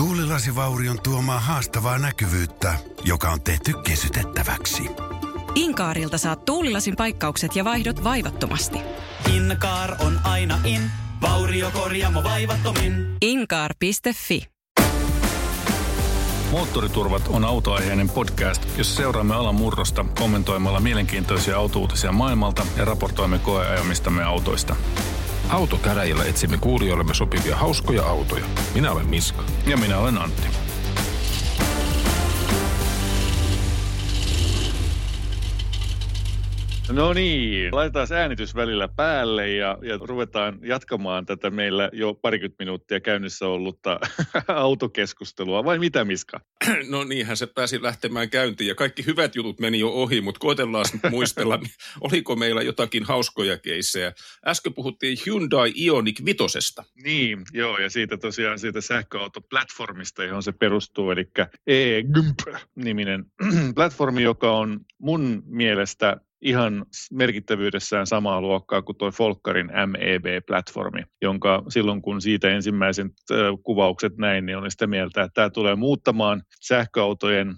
Tuulilasivaurion tuomaa haastavaa näkyvyyttä, joka on tehty kesytettäväksi. Inkaarilta saat tuulilasin paikkaukset ja vaihdot vaivattomasti. Inkaar on aina in, vauriokorjaamo vaivattomin. Inkaar.fi Moottoriturvat on autoaiheinen podcast, jossa seuraamme alan murrosta kommentoimalla mielenkiintoisia autouutisia maailmalta ja raportoimme koeajamistamme autoista. Autokäräjillä etsimme kuulijoillemme sopivia hauskoja autoja. Minä olen Miska. Ja minä olen Antti. No niin, laitetaan äänitys välillä päälle ja, ja ruvetaan jatkamaan tätä meillä jo parikymmentä minuuttia käynnissä ollutta autokeskustelua. Vai mitä, Miska? No niinhän se pääsi lähtemään käyntiin ja kaikki hyvät jutut meni jo ohi, mutta koitellaan muistella, oliko meillä jotakin hauskoja keissejä. Äsken puhuttiin Hyundai Ioniq Vitosesta. Niin, joo, ja siitä tosiaan siitä sähköautoplatformista, johon se perustuu, eli e-GMP-niminen platformi, joka on mun mielestä ihan merkittävyydessään samaa luokkaa kuin tuo Folkkarin MEB-platformi, jonka silloin kun siitä ensimmäisen kuvaukset näin, niin olen sitä mieltä, että tämä tulee muuttamaan sähköautojen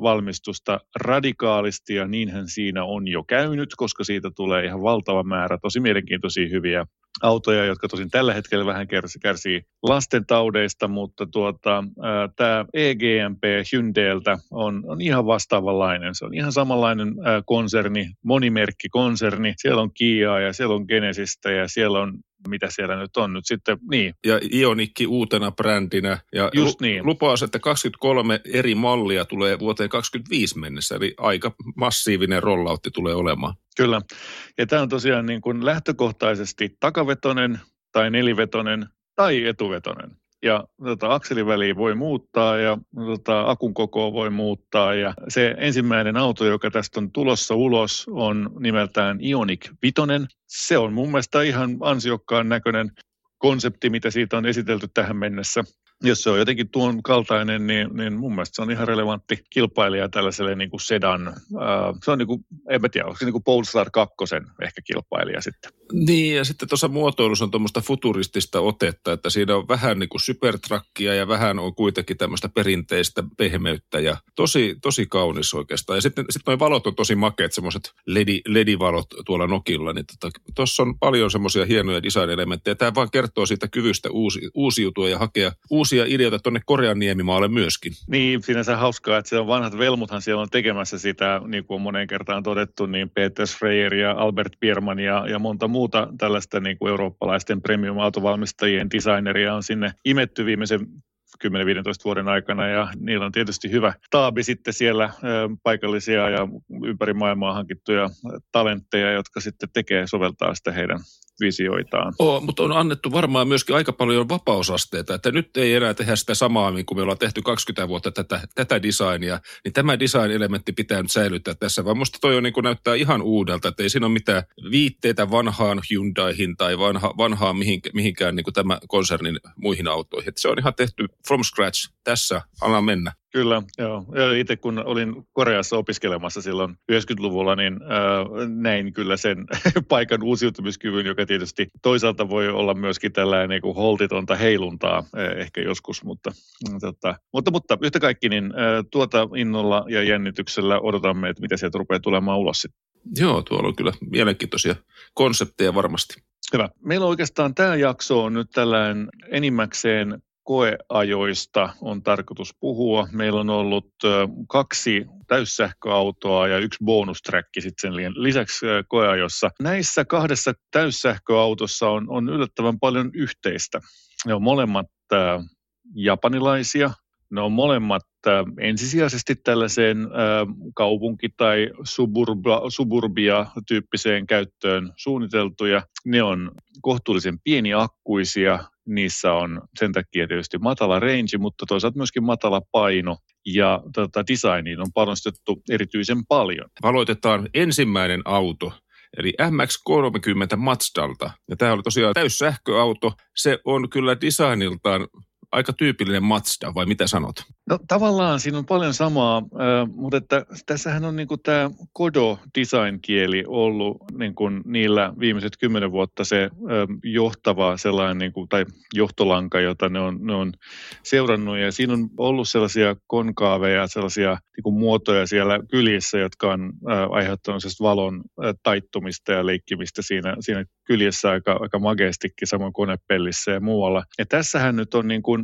valmistusta radikaalisti ja niinhän siinä on jo käynyt, koska siitä tulee ihan valtava määrä tosi mielenkiintoisia hyviä autoja, jotka tosin tällä hetkellä vähän kärsii lasten taudeista, mutta tuota, tämä EGMP Hyundailtä on, on ihan vastaavanlainen. Se on ihan samanlainen ää, konserni, monimerkkikonserni. Siellä on Kiaa ja siellä on Genesistä ja siellä on mitä siellä nyt on nyt sitten, niin. Ja Ionikki uutena brändinä. Ja Just niin. Lupaus, että 23 eri mallia tulee vuoteen 2025 mennessä, eli aika massiivinen rolloutti tulee olemaan. Kyllä. Ja tämä on tosiaan niin kuin lähtökohtaisesti takavetonen tai nelivetonen tai etuvetonen ja tota, akseliväliä voi muuttaa ja tota, akun kokoa voi muuttaa. Ja se ensimmäinen auto, joka tästä on tulossa ulos, on nimeltään Ionic Vitonen. Se on mun mielestä ihan ansiokkaan näköinen konsepti, mitä siitä on esitelty tähän mennessä jos se on jotenkin tuon kaltainen, niin, niin mun mielestä se on ihan relevantti kilpailija tällaiselle niin kuin sedan. Äh, se on niin kuin, en mä tiedä, onko se niin kuin Polestar 2 ehkä kilpailija sitten. Niin, ja sitten tuossa muotoilussa on tuommoista futuristista otetta, että siinä on vähän niin kuin supertrakkia ja vähän on kuitenkin tämmöistä perinteistä pehmeyttä ja tosi, tosi kaunis oikeastaan. Ja sitten, sitten nuo valot on tosi makeat, semmoiset ledi, ledivalot tuolla nokilla, niin tuossa tota, on paljon semmoisia hienoja design-elementtejä. Tämä vaan kertoo siitä kyvystä uusi, uusiutua ja hakea uusi uusia ideoita tuonne Korean niemimaalle myöskin. Niin, sinänsä hauskaa, että se on vanhat velmuthan siellä on tekemässä sitä, niin kuin on moneen kertaan todettu, niin Peter Schreier ja Albert Bierman ja, ja monta muuta tällaista niin kuin eurooppalaisten premium-autovalmistajien designeria on sinne imetty viimeisen 10-15 vuoden aikana ja niillä on tietysti hyvä taabi sitten siellä paikallisia ja ympäri maailmaa hankittuja talentteja, jotka sitten tekee, soveltaa sitä heidän visioitaan. Oo, mutta on annettu varmaan myöskin aika paljon vapausasteita, että nyt ei enää tehdä sitä samaa, niin kuin me ollaan tehty 20 vuotta tätä, tätä designia, niin tämä design-elementti pitää nyt säilyttää tässä, vaan musta toi on, niin kuin näyttää ihan uudelta, että ei siinä ole mitään viitteitä vanhaan Hyundaihin tai vanha, vanhaan mihinkään, mihinkään niin kuin tämä konsernin muihin autoihin. Että se on ihan tehty from scratch tässä, anna mennä. Kyllä, joo. Itse kun olin Koreassa opiskelemassa silloin 90-luvulla, niin äh, näin kyllä sen paikan uusiutumiskyvyn, joka tietysti toisaalta voi olla myöskin tällainen niin kuin holtitonta heiluntaa äh, ehkä joskus, mutta, tota, mutta, mutta yhtä kaikki niin äh, tuota innolla ja jännityksellä odotamme, että mitä sieltä rupeaa tulemaan ulos sitten. Joo, tuolla on kyllä mielenkiintoisia konsepteja varmasti. Hyvä. Meillä on oikeastaan tämä jakso on nyt tällainen enimmäkseen koeajoista on tarkoitus puhua. Meillä on ollut kaksi täyssähköautoa ja yksi bonusträkki sitten sen lisäksi koeajossa. Näissä kahdessa täyssähköautossa on, on yllättävän paljon yhteistä. Ne on molemmat japanilaisia, ne on molemmat ensisijaisesti tällaiseen kaupunki- tai suburbia-tyyppiseen käyttöön suunniteltuja. Ne on kohtuullisen pieniakkuisia, niissä on sen takia tietysti matala range, mutta toisaalta myöskin matala paino ja tota, designiin on panostettu erityisen paljon. Aloitetaan ensimmäinen auto, eli MX-30 Mazdalta. Ja tämä oli tosiaan täyssähköauto. Se on kyllä designiltaan aika tyypillinen Mazda, vai mitä sanot? No tavallaan siinä on paljon samaa, mutta että tässähän on niinku tämä Kodo design-kieli ollut niinku niillä viimeiset kymmenen vuotta se johtava sellainen, niinku, tai johtolanka, jota ne on, ne on seurannut. Ja siinä on ollut sellaisia konkaaveja, sellaisia niinku muotoja siellä kylissä, jotka on aiheuttanut valon taittumista ja leikkimistä siinä, siinä kyljessä aika, aika mageestikin, samoin konepellissä ja muualla. Ja tässähän nyt on niin kuin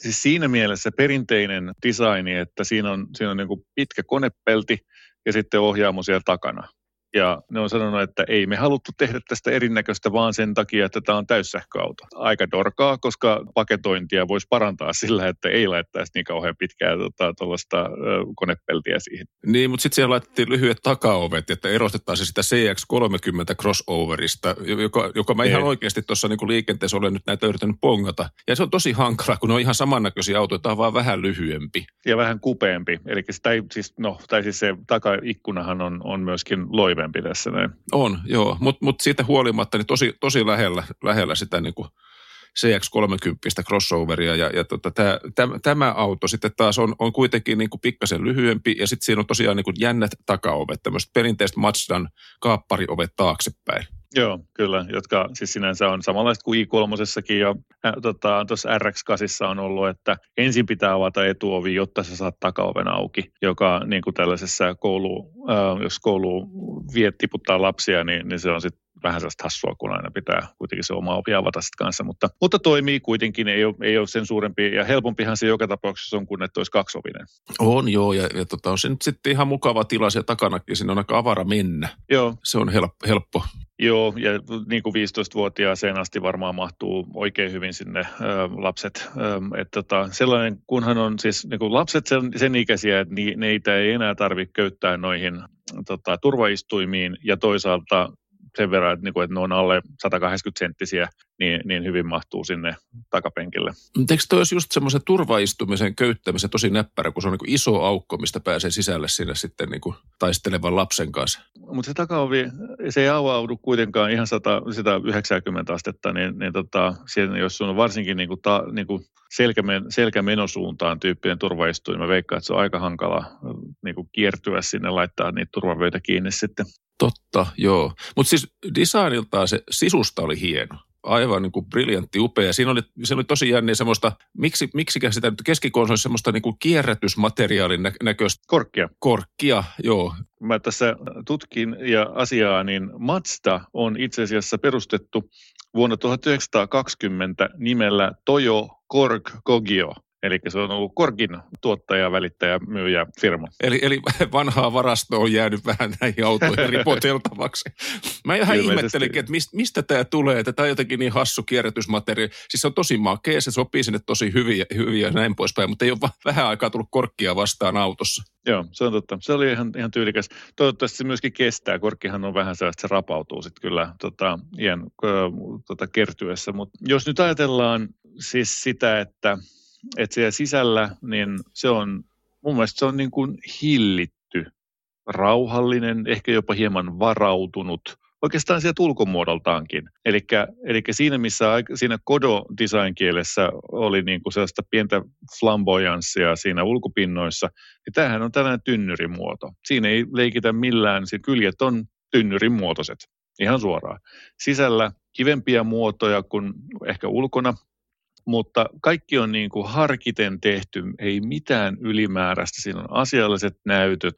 siis siinä mielessä perinteinen designi, että siinä on, siinä on niin kuin pitkä konepelti ja sitten ohjaamo siellä takana. Ja ne on sanonut, että ei me haluttu tehdä tästä erinäköistä vaan sen takia, että tämä on täyssähköauto. Aika dorkaa, koska paketointia voisi parantaa sillä, että ei laittaisi niin kauhean pitkää tuollaista tota, konepeltiä siihen. Niin, mutta sitten siellä laitettiin lyhyet takaovet, että erotettaisiin sitä CX-30 crossoverista, joka, joka mä ihan ei. oikeasti tuossa niin liikenteessä olen nyt näitä yrittänyt pongata. Ja se on tosi hankala, kun ne on ihan samannäköisiä autoja, tämä on vaan vähän lyhyempi. Ja vähän kupeampi. Eli sitä ei, siis, no, tai siis se takaikkunahan on, on myöskin loive tässä näin. On, joo, mutta mut siitä huolimatta niin tosi, tosi lähellä, lähellä sitä niin kuin CX-30 crossoveria ja, ja tota, tää, täm, tämä auto sitten taas on, on kuitenkin niin kuin pikkasen lyhyempi ja sitten siinä on tosiaan niin kuin jännät takaovet, tämmöiset perinteiset Mazdan kaappariovet taaksepäin. Joo, kyllä, jotka siis sinänsä on samanlaiset kuin i3 ja äh, tota, tuossa RX8 on ollut, että ensin pitää avata etuovi, jotta sä saat takaoven auki, joka niin kuin tällaisessa koulu, äh, jos koulu vie tiputtaa lapsia, niin, niin se on sitten vähän sellaista hassua, kun aina pitää kuitenkin se oma opi avata sitten kanssa, mutta, mutta toimii kuitenkin, ei ole, ei ole sen suurempi ja helpompihan se joka tapauksessa on kuin, että olisi kaksovinen. On joo, ja, ja tota, on se nyt sitten ihan mukava tila siellä takanakin, siinä on aika avara mennä. Joo. Se on helppo. helppo. Joo, ja niin kuin 15-vuotiaaseen asti varmaan mahtuu oikein hyvin sinne ö, lapset. Ö, että tota, sellainen, kunhan on siis niin kuin lapset sen, sen ikäisiä, että ni, neitä ei enää tarvitse köyttää noihin tota, turvaistuimiin, ja toisaalta sen verran, että, niin että ne on alle 180 senttisiä, niin, niin hyvin mahtuu sinne takapenkille. Eikö toi olisi just semmoisen turvaistumisen köyttämisen tosi näppärä, kun se on niin iso aukko, mistä pääsee sisälle sinne sitten niin taistelevan lapsen kanssa? Mutta se takaovi, se ei avaudu kuitenkaan ihan 100, 190 astetta, niin, niin tota, siinä, jos on varsinkin niin kuin ta, niin kuin selkämen, selkämenosuuntaan tyyppinen turvaistuin, mä veikkaan, että se on aika hankala niin kuin kiertyä sinne, laittaa niitä turvavöitä kiinni sitten. Totta, joo. Mutta siis designiltaan se sisusta oli hieno aivan niin kuin briljantti, upea. Siinä oli, se oli tosi jänniä semmoista, miksi, miksikä sitä nyt keskikonsolissa semmoista niin kuin kierrätysmateriaalin nä- näköistä. Korkkia. Korkkia, joo. Mä tässä tutkin ja asiaa, niin Mazda on itse asiassa perustettu vuonna 1920 nimellä Toyo Korg Kogio – Eli se on ollut Korkin tuottaja, välittäjä, myyjä firma. Eli, eli vanhaa varastoa on jäänyt vähän näihin autoihin ripoteltavaksi. Mä ihan ihmettelinkin, että mistä, mistä tämä tulee, että tämä on jotenkin niin hassu kierrätysmateriaali. Siis se on tosi makea, se sopii sinne tosi hyvin, hyvin ja näin poispäin, mutta ei ole vähän aikaa tullut korkkia vastaan autossa. Joo, se on totta. Se oli ihan, ihan tyylikäs. Toivottavasti se myöskin kestää. Korkkihan on vähän sellaista, se rapautuu sitten kyllä tota, iän tota, kertyessä. Mutta jos nyt ajatellaan siis sitä, että että siellä sisällä, niin se on, mun mielestä se on niin kuin hillitty, rauhallinen, ehkä jopa hieman varautunut, oikeastaan sieltä ulkomuodoltaankin. Eli siinä, missä siinä Kodo design-kielessä oli niin kuin sellaista pientä flamboyanssia siinä ulkopinnoissa, niin tämähän on tällainen tynnyrimuoto. Siinä ei leikitä millään, siinä kyljet on tynnyrin muotoiset, ihan suoraan. Sisällä kivempiä muotoja kuin ehkä ulkona, mutta kaikki on niin kuin harkiten tehty, ei mitään ylimääräistä. Siinä on asialliset näytöt.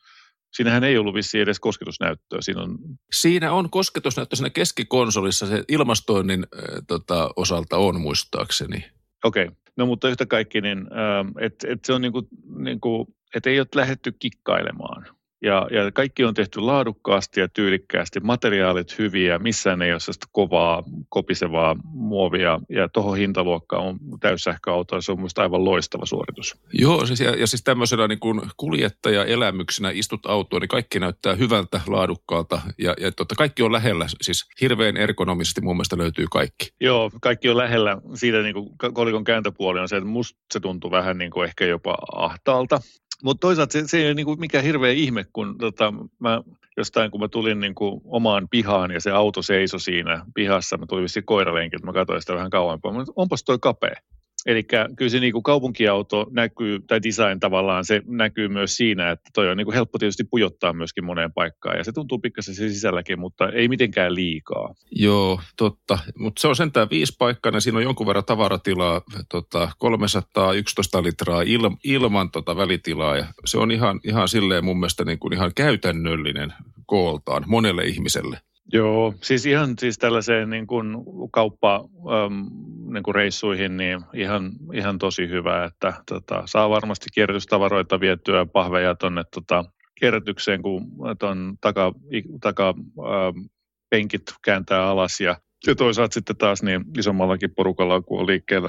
Siinähän ei ollut vissiin edes kosketusnäyttöä. Siinä on, Siinä on kosketusnäyttö siinä keskikonsolissa, se ilmastoinnin äh, tota, osalta on muistaakseni. Okei, okay. no mutta yhtä kaikki, niin äh, et, et se on niin kuin, niin kuin, et ei ole lähdetty kikkailemaan. Ja, ja kaikki on tehty laadukkaasti ja tyylikkäästi, materiaalit hyviä, missään ei ole sellaista kovaa, kopisevaa muovia, ja tuohon hintaluokkaan on täyssähköauto, se on minusta aivan loistava suoritus. Joo, siis, ja, ja siis tämmöisenä niin kuin kuljettaja-elämyksenä istut autoon, niin kaikki näyttää hyvältä, laadukkaalta, ja, ja totta, kaikki on lähellä, siis hirveän ergonomisesti mun mielestä löytyy kaikki. Joo, kaikki on lähellä. Siitä niin kuin kolikon kääntöpuoli on se, että musta se tuntuu vähän niin kuin ehkä jopa ahtaalta, mutta toisaalta se, se ei ole niin kuin mikään hirveä ihme, kun tota, mä jostain, kun mä tulin niin kuin omaan pihaan ja se auto seisoi siinä pihassa, mä tulin vissiin koiralenkiltä, mä katsoin sitä vähän kauempaa, mutta onpas toi kapea. Eli kyllä se niin kuin kaupunkiauto näkyy, tai design tavallaan, se näkyy myös siinä, että toi on niin kuin helppo tietysti pujottaa myöskin moneen paikkaan, ja se tuntuu pikkasen se sisälläkin, mutta ei mitenkään liikaa. Joo, totta. Mutta se on sentään viisi paikkaa, siinä on jonkun verran tavaratilaa, tota, 311 litraa il, ilman tota välitilaa, ja se on ihan, ihan silleen mun mielestä niin kuin ihan käytännöllinen kooltaan monelle ihmiselle. Joo, siis ihan siis tällaiseen niin kuin kauppa äm, niin kuin reissuihin niin ihan, ihan tosi hyvä, että tota, saa varmasti kierrätystavaroita vietyä pahveja tuonne tota, kierrätykseen, kun tuon taka, taka äm, penkit kääntää alas ja, ja toisaalta sitten taas niin isommallakin porukalla, kun on liikkeellä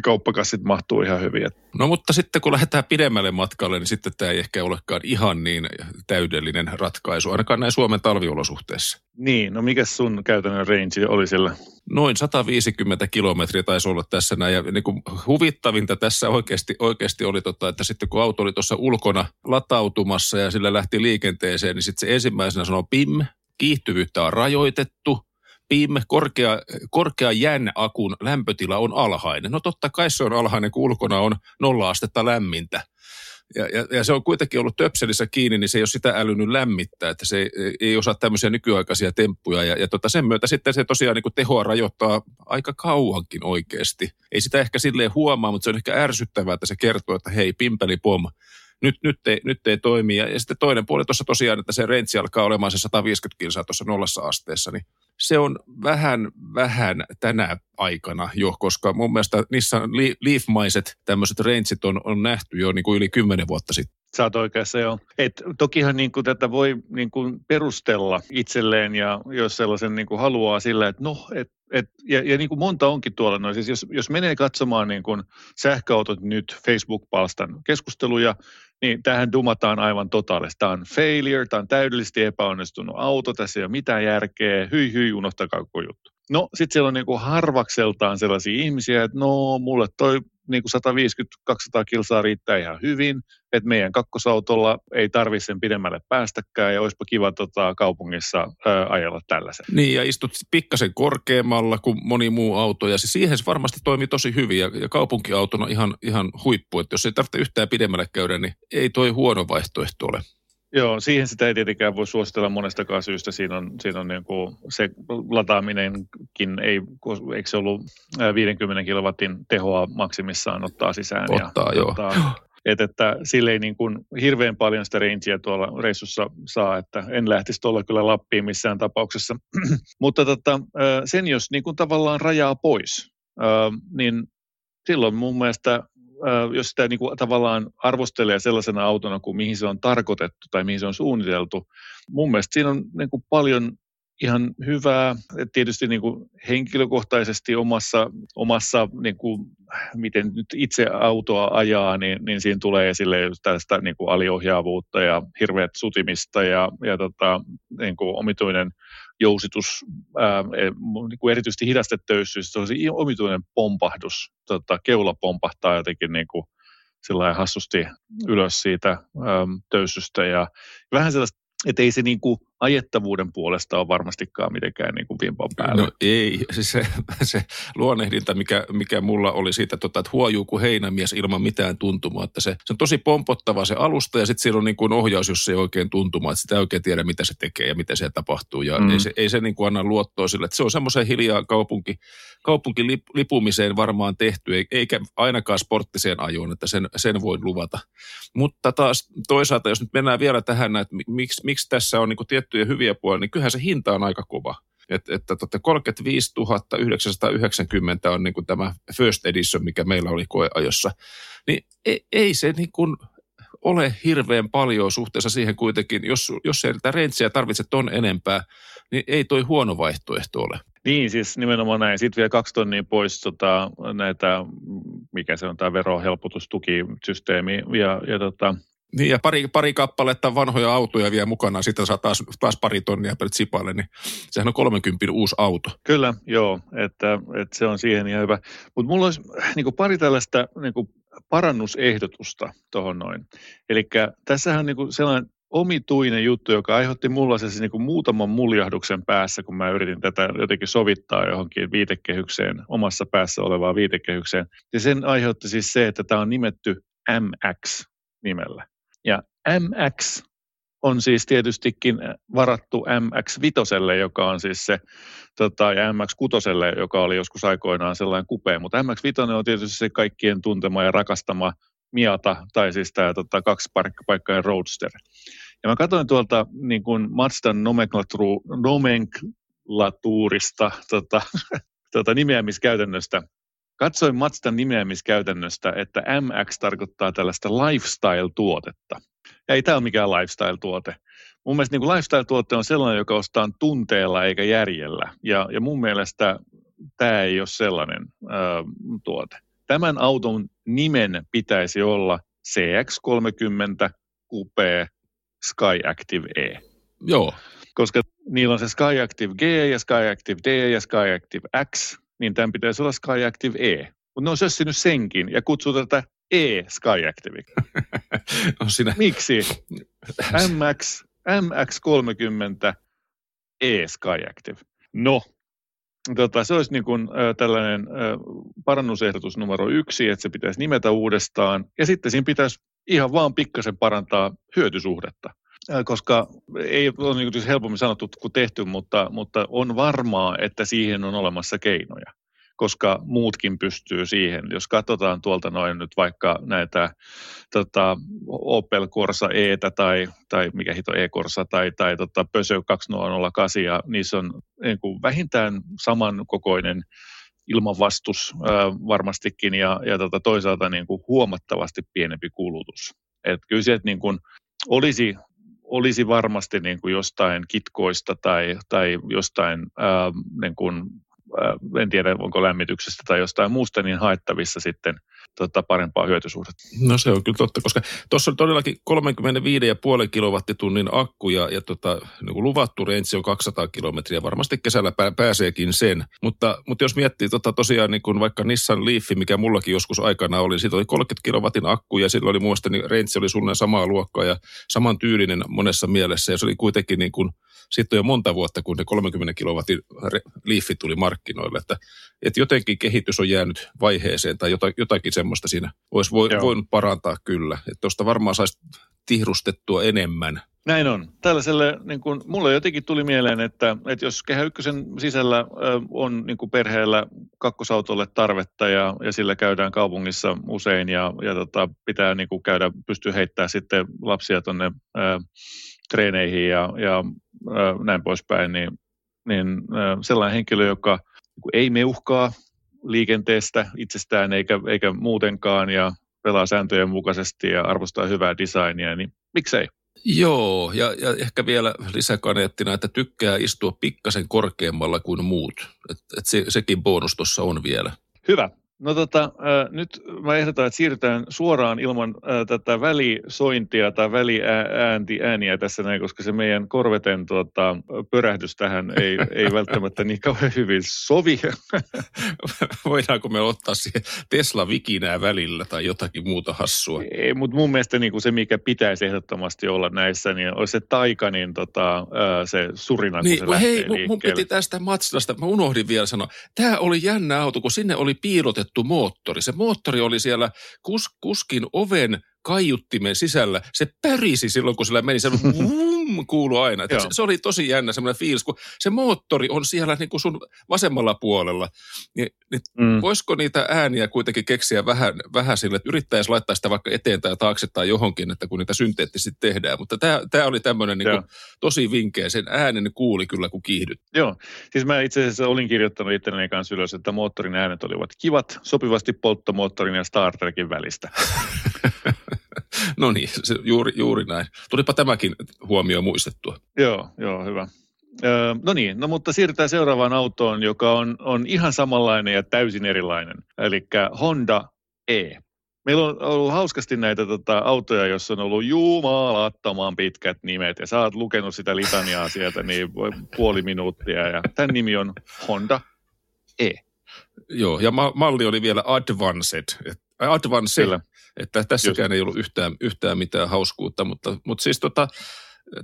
kauppakassit mahtuu ihan hyvin. No mutta sitten kun lähdetään pidemmälle matkalle, niin sitten tämä ei ehkä olekaan ihan niin täydellinen ratkaisu, ainakaan näin Suomen talviolosuhteissa. Niin, no mikä sun käytännön range oli sillä? Noin 150 kilometriä taisi olla tässä näin. Ja niin kuin huvittavinta tässä oikeasti, oikeasti oli, tota, että sitten kun auto oli tuossa ulkona latautumassa ja sillä lähti liikenteeseen, niin sitten se ensimmäisenä sanoi PIM, kiihtyvyyttä on rajoitettu – PIM, korkea, korkea jänakun lämpötila on alhainen. No totta kai se on alhainen, kun ulkona on nolla astetta lämmintä. Ja, ja, ja se on kuitenkin ollut töpselissä kiinni, niin se ei ole sitä älynyt lämmittää, että se ei, ei osaa tämmöisiä nykyaikaisia temppuja. Ja, ja tota sen myötä sitten se tosiaan niin kuin tehoa rajoittaa aika kauankin oikeasti. Ei sitä ehkä silleen huomaa, mutta se on ehkä ärsyttävää, että se kertoo, että hei, pimpeli pom, nyt, nyt, ei, nyt ei toimi. Ja, ja sitten toinen puoli tuossa tosiaan, että se range alkaa olemaan se 150 kilsaa tuossa nollassa asteessa, niin se on vähän, vähän tänä aikana jo, koska mun mielestä niissä Leaf-maiset tämmöiset rangeit on, on nähty jo niin kuin yli kymmenen vuotta sitten. Sä oot oikeassa, joo. Et tokihan niin kuin tätä voi niin kuin perustella itselleen ja jos sellaisen niin kuin haluaa sillä, että no, et, et, ja, ja niin kuin monta onkin tuolla. No, siis jos, jos menee katsomaan niin kuin sähköautot nyt Facebook-palstan keskusteluja, niin tähän dumataan aivan totaalisesti. Tämä on failure, tämä on täydellisesti epäonnistunut auto, tässä ei ole mitään järkeä, hyi hyi, unohtakaa koko juttu. No, sitten siellä on niin kuin harvakseltaan sellaisia ihmisiä, että no, mulle toi niin kuin 150-200 kilsaa riittää ihan hyvin, että meidän kakkosautolla ei tarvitse sen pidemmälle päästäkään ja olisipa kiva tota, kaupungissa ää, ajella tällaisen. Niin ja istut pikkasen korkeammalla kuin moni muu auto ja siis siihen se varmasti toimii tosi hyvin ja, ja kaupunkiautona ihan, ihan huippu, että jos ei tarvitse yhtään pidemmälle käydä, niin ei toi huono vaihtoehto ole. Joo, siihen sitä ei tietenkään voi suositella monestakaan syystä. Siinä on, siinä on niin kuin se lataaminenkin, ei, eikö se ollut 50 kilowatin tehoa maksimissaan ottaa sisään. Ottaa, ja, joo. Ottaa, et, että sille ei niin kuin hirveän paljon sitä rangea tuolla reissussa saa, että en lähtisi tuolla kyllä Lappiin missään tapauksessa. Mutta tota, sen jos niin kuin tavallaan rajaa pois, niin silloin mun mielestä jos sitä niin kuin tavallaan arvostelee sellaisena autona kuin mihin se on tarkoitettu tai mihin se on suunniteltu, mun mielestä siinä on niin kuin paljon ihan hyvää. Tietysti niin kuin henkilökohtaisesti omassa, omassa niin kuin, miten nyt itse autoa ajaa, niin, niin siinä tulee esille tästä niin kuin aliohjaavuutta ja hirveät sutimista ja, ja tota, niin kuin omituinen jousitus, ää, e, niin kuin erityisesti hidastetöysyys, se on se omituinen pompahdus, tota, keula pompahtaa jotenkin niin kuin sillä hassusti ylös siitä ää, töysystä ja vähän sellaista, että ei se niin kuin ajettavuuden puolesta on varmastikaan mitenkään niin kuin vimpan päällä. No ei, siis se, se luonnehdinta, mikä, mikä mulla oli siitä, tota, että huojuu kuin heinämies ilman mitään tuntumaa. Että se, se on tosi pompottava se alusta ja sitten siellä on niin kuin ohjaus, jos se ei oikein tuntuma, että sitä ei oikein tiedä, mitä se tekee ja mitä se tapahtuu. Ja mm. ei se, ei se niin kuin anna luottoa sille, että se on semmoisen hiljaa kaupunki, kaupunkilipumiseen varmaan tehty, eikä ainakaan sporttiseen ajoon, että sen, sen voi luvata. Mutta taas toisaalta, jos nyt mennään vielä tähän, että miksi, miksi tässä on niin kuin tietty tiettyjä hyviä puolia, niin kyllähän se hinta on aika kova. Et, että totta 35 990 on niin kuin tämä first edition, mikä meillä oli koeajossa. Niin ei, ei se niin kuin ole hirveän paljon suhteessa siihen kuitenkin, jos, jos ei tätä rentsiä tarvitse ton enempää, niin ei toi huono vaihtoehto ole. Niin, siis nimenomaan näin. Sitten vielä kaksi tonnia pois tota, näitä, mikä se on tämä verohelpotustukisysteemi ja, ja tota, niin ja pari, pari kappaletta vanhoja autoja vielä mukana, sitten saa taas, taas pari tonnia per tsipalle, niin sehän on 30 uusi auto. Kyllä, joo, että, että se on siihen ihan hyvä. Mutta mulla olisi niin pari tällaista niin kuin parannusehdotusta tuohon noin. Eli tässähän on niin sellainen omituinen juttu, joka aiheutti mulla se niin kuin muutaman muljahduksen päässä, kun mä yritin tätä jotenkin sovittaa johonkin viitekehykseen, omassa päässä olevaan viitekehykseen. Ja sen aiheutti siis se, että tämä on nimetty MX-nimellä. Ja MX on siis tietystikin varattu MX-5, joka on siis se, tota, ja MX-6, joka oli joskus aikoinaan sellainen kupea, mutta MX-5 on tietysti se kaikkien tuntema ja rakastama Miata, tai siis tämä tota, kaksipaikkainen Roadster. Ja mä katsoin tuolta niin kuin Mazdan nomenklatuurista tota, tota, nimeämiskäytännöstä, katsoin Mazdan nimeämiskäytännöstä, että MX tarkoittaa tällaista lifestyle-tuotetta. Ja ei tämä ole mikään lifestyle-tuote. Mun mielestä niin lifestyle-tuote on sellainen, joka ostaa tunteella eikä järjellä. Ja, ja mun mielestä tämä ei ole sellainen ö, tuote. Tämän auton nimen pitäisi olla CX30 Coupe Sky Active E. Joo. Koska niillä on se Sky Active G ja Sky Active D ja Sky Active X, niin tämän pitäisi olla Sky Active E. Mutta ne on sössinyt senkin ja kutsuu tätä E Sky Active. no sinä... Miksi? MX, MX30 E Sky Active. No, tota, se olisi niin kuin, äh, tällainen äh, parannusehdotus numero yksi, että se pitäisi nimetä uudestaan. Ja sitten siinä pitäisi ihan vaan pikkasen parantaa hyötysuhdetta. Koska ei ole niin helpommin sanottu kuin tehty, mutta, mutta on varmaa, että siihen on olemassa keinoja koska muutkin pystyy siihen. Jos katsotaan tuolta noin nyt vaikka näitä tota, Opel Corsa E tai, tai mikä hito E-Corsa tai, tai tota Pösö 2008, ja niissä on niin kuin vähintään samankokoinen ilmanvastus ää, varmastikin ja, ja tota, toisaalta niin kuin huomattavasti pienempi kulutus. Et kyllä se, että niin kuin olisi olisi varmasti niin kuin jostain kitkoista tai, tai jostain ää, niin kuin en tiedä onko lämmityksestä tai jostain muusta, niin haettavissa sitten tota, parempaa hyötysuhdetta. No se on kyllä totta, koska tuossa on todellakin 35,5 kilowattitunnin akku ja, ja tota, niin kuin luvattu range on 200 kilometriä, varmasti kesällä pää, pääseekin sen. Mutta, mutta jos miettii tota, tosiaan niin kuin vaikka Nissan Leaf, mikä mullakin joskus aikana oli, siitä oli 30 kilowattin akku ja silloin oli muista niin range oli suunnilleen samaa luokkaa ja saman tyylinen monessa mielessä ja se oli kuitenkin niin kuin sitten on jo monta vuotta, kun ne 30 kilowatin liiffi tuli markkinoille, että, että jotenkin kehitys on jäänyt vaiheeseen tai jotakin semmoista siinä olisi voinut parantaa kyllä. Että tuosta varmaan saisi tihrustettua enemmän. Näin on. Tällaiselle, niin kun, mulle jotenkin tuli mieleen, että, että jos Kehä Ykkösen sisällä on niin kuin perheellä kakkosautolle tarvetta ja, ja sillä käydään kaupungissa usein ja, ja tota, pitää niin kuin käydä, pystyy heittämään sitten lapsia tuonne treeneihin ja, ja näin poispäin, niin, niin sellainen henkilö, joka niinku ei meuhkaa liikenteestä itsestään eikä, eikä muutenkaan ja pelaa sääntöjen mukaisesti ja arvostaa hyvää designia, niin miksei? Joo, ja, ja ehkä vielä lisäkaneettina, että tykkää istua pikkasen korkeammalla kuin muut. Et, et se, sekin bonus tuossa on vielä. Hyvä. No tota, äh, nyt mä ehdotan, että siirrytään suoraan ilman äh, tätä välisointia tai väliääniä tässä näin, koska se meidän korveten tota, pörähdys tähän ei, ei välttämättä niin kauhean hyvin sovi. Voidaanko me ottaa siihen Tesla Vikinää välillä tai jotakin muuta hassua? Ei, mutta mun mielestä niin kuin se, mikä pitäisi ehdottomasti olla näissä, niin olisi se taika, niin tota, äh, se surina, niin, kun se hei, mun, mun piti tästä Matslasta, mä unohdin vielä sanoa, tämä oli jännä auto, kun sinne oli piilotettu asetettu moottori. Se moottori oli siellä kus, kuskin oven kaiuttimen sisällä. Se pärisi silloin, kun sillä meni. Se vum, kuului aina. Se, se, oli tosi jännä semmoinen fiilis, kun se moottori on siellä niin kuin sun vasemmalla puolella. Niin, niin mm. voisiko niitä ääniä kuitenkin keksiä vähän, vähän sille, että yrittäisi laittaa sitä vaikka eteen tai taakse tai johonkin, että kun niitä synteettisesti tehdään. Mutta tämä oli tämmöinen niin kuin, tosi vinkeä. Sen äänen kuuli kyllä, kun kiihdyt. Joo. Siis mä itse asiassa olin kirjoittanut itselleni kanssa ylös, että moottorin äänet olivat kivat, sopivasti polttomoottorin ja Star Trekin välistä. no niin, se, juuri, juuri näin. Tulipa tämäkin huomio muistettua. Joo, joo, hyvä. Öö, no niin, no mutta siirrytään seuraavaan autoon, joka on, on ihan samanlainen ja täysin erilainen. Eli Honda E. Meillä on ollut hauskasti näitä tota, autoja, joissa on ollut jumalattoman pitkät nimet, ja sä oot lukenut sitä litaniaa sieltä niin puoli minuuttia, ja tämän nimi on Honda E. Joo, ja ma- malli oli vielä Advanced, Advance, Kyllä. Että tässäkään ei ollut yhtään, yhtään mitään hauskuutta, mutta, mutta siis tota,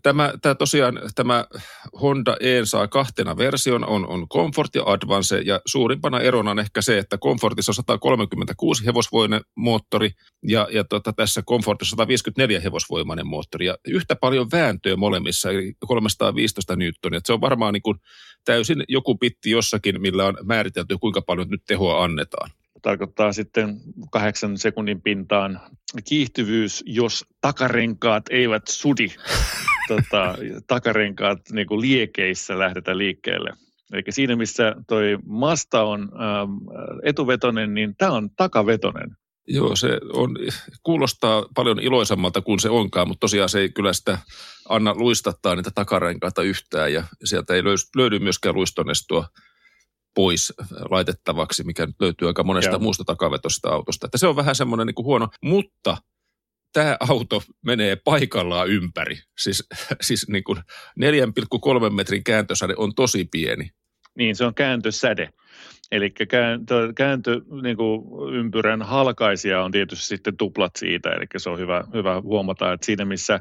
Tämä, tämä tosiaan, tämä Honda E saa kahtena version, on, on Comfort ja Advance, ja suurimpana erona on ehkä se, että Comfortissa on 136 hevosvoinen moottori, ja, ja tota, tässä Comfortissa 154 hevosvoimainen moottori, ja yhtä paljon vääntöä molemmissa, eli 315 newtonia. Se on varmaan niin kuin täysin joku pitti jossakin, millä on määritelty, kuinka paljon nyt tehoa annetaan tarkoittaa sitten kahdeksan sekunnin pintaan kiihtyvyys, jos takarenkaat eivät sudi. tota, takarenkaat niin kuin liekeissä lähdetä liikkeelle. Eli siinä, missä toi Masta on ähm, etuvetonen, niin tämä on takavetonen. Joo, se on, kuulostaa paljon iloisemmalta kuin se onkaan, mutta tosiaan se ei kyllä sitä anna luistattaa niitä takarenkaita yhtään ja sieltä ei löydy myöskään luistonestua pois laitettavaksi, mikä nyt löytyy aika monesta Joo. muusta takavetosta autosta. Että se on vähän semmoinen niin kuin huono, mutta tämä auto menee paikallaan ympäri. Siis, siis niin kuin 4,3 metrin kääntösäde on tosi pieni. Niin, se on kääntösäde. Eli kääntö, kääntö niin kuin ympyrän halkaisia on tietysti sitten tuplat siitä, eli se on hyvä, hyvä huomata, että siinä missä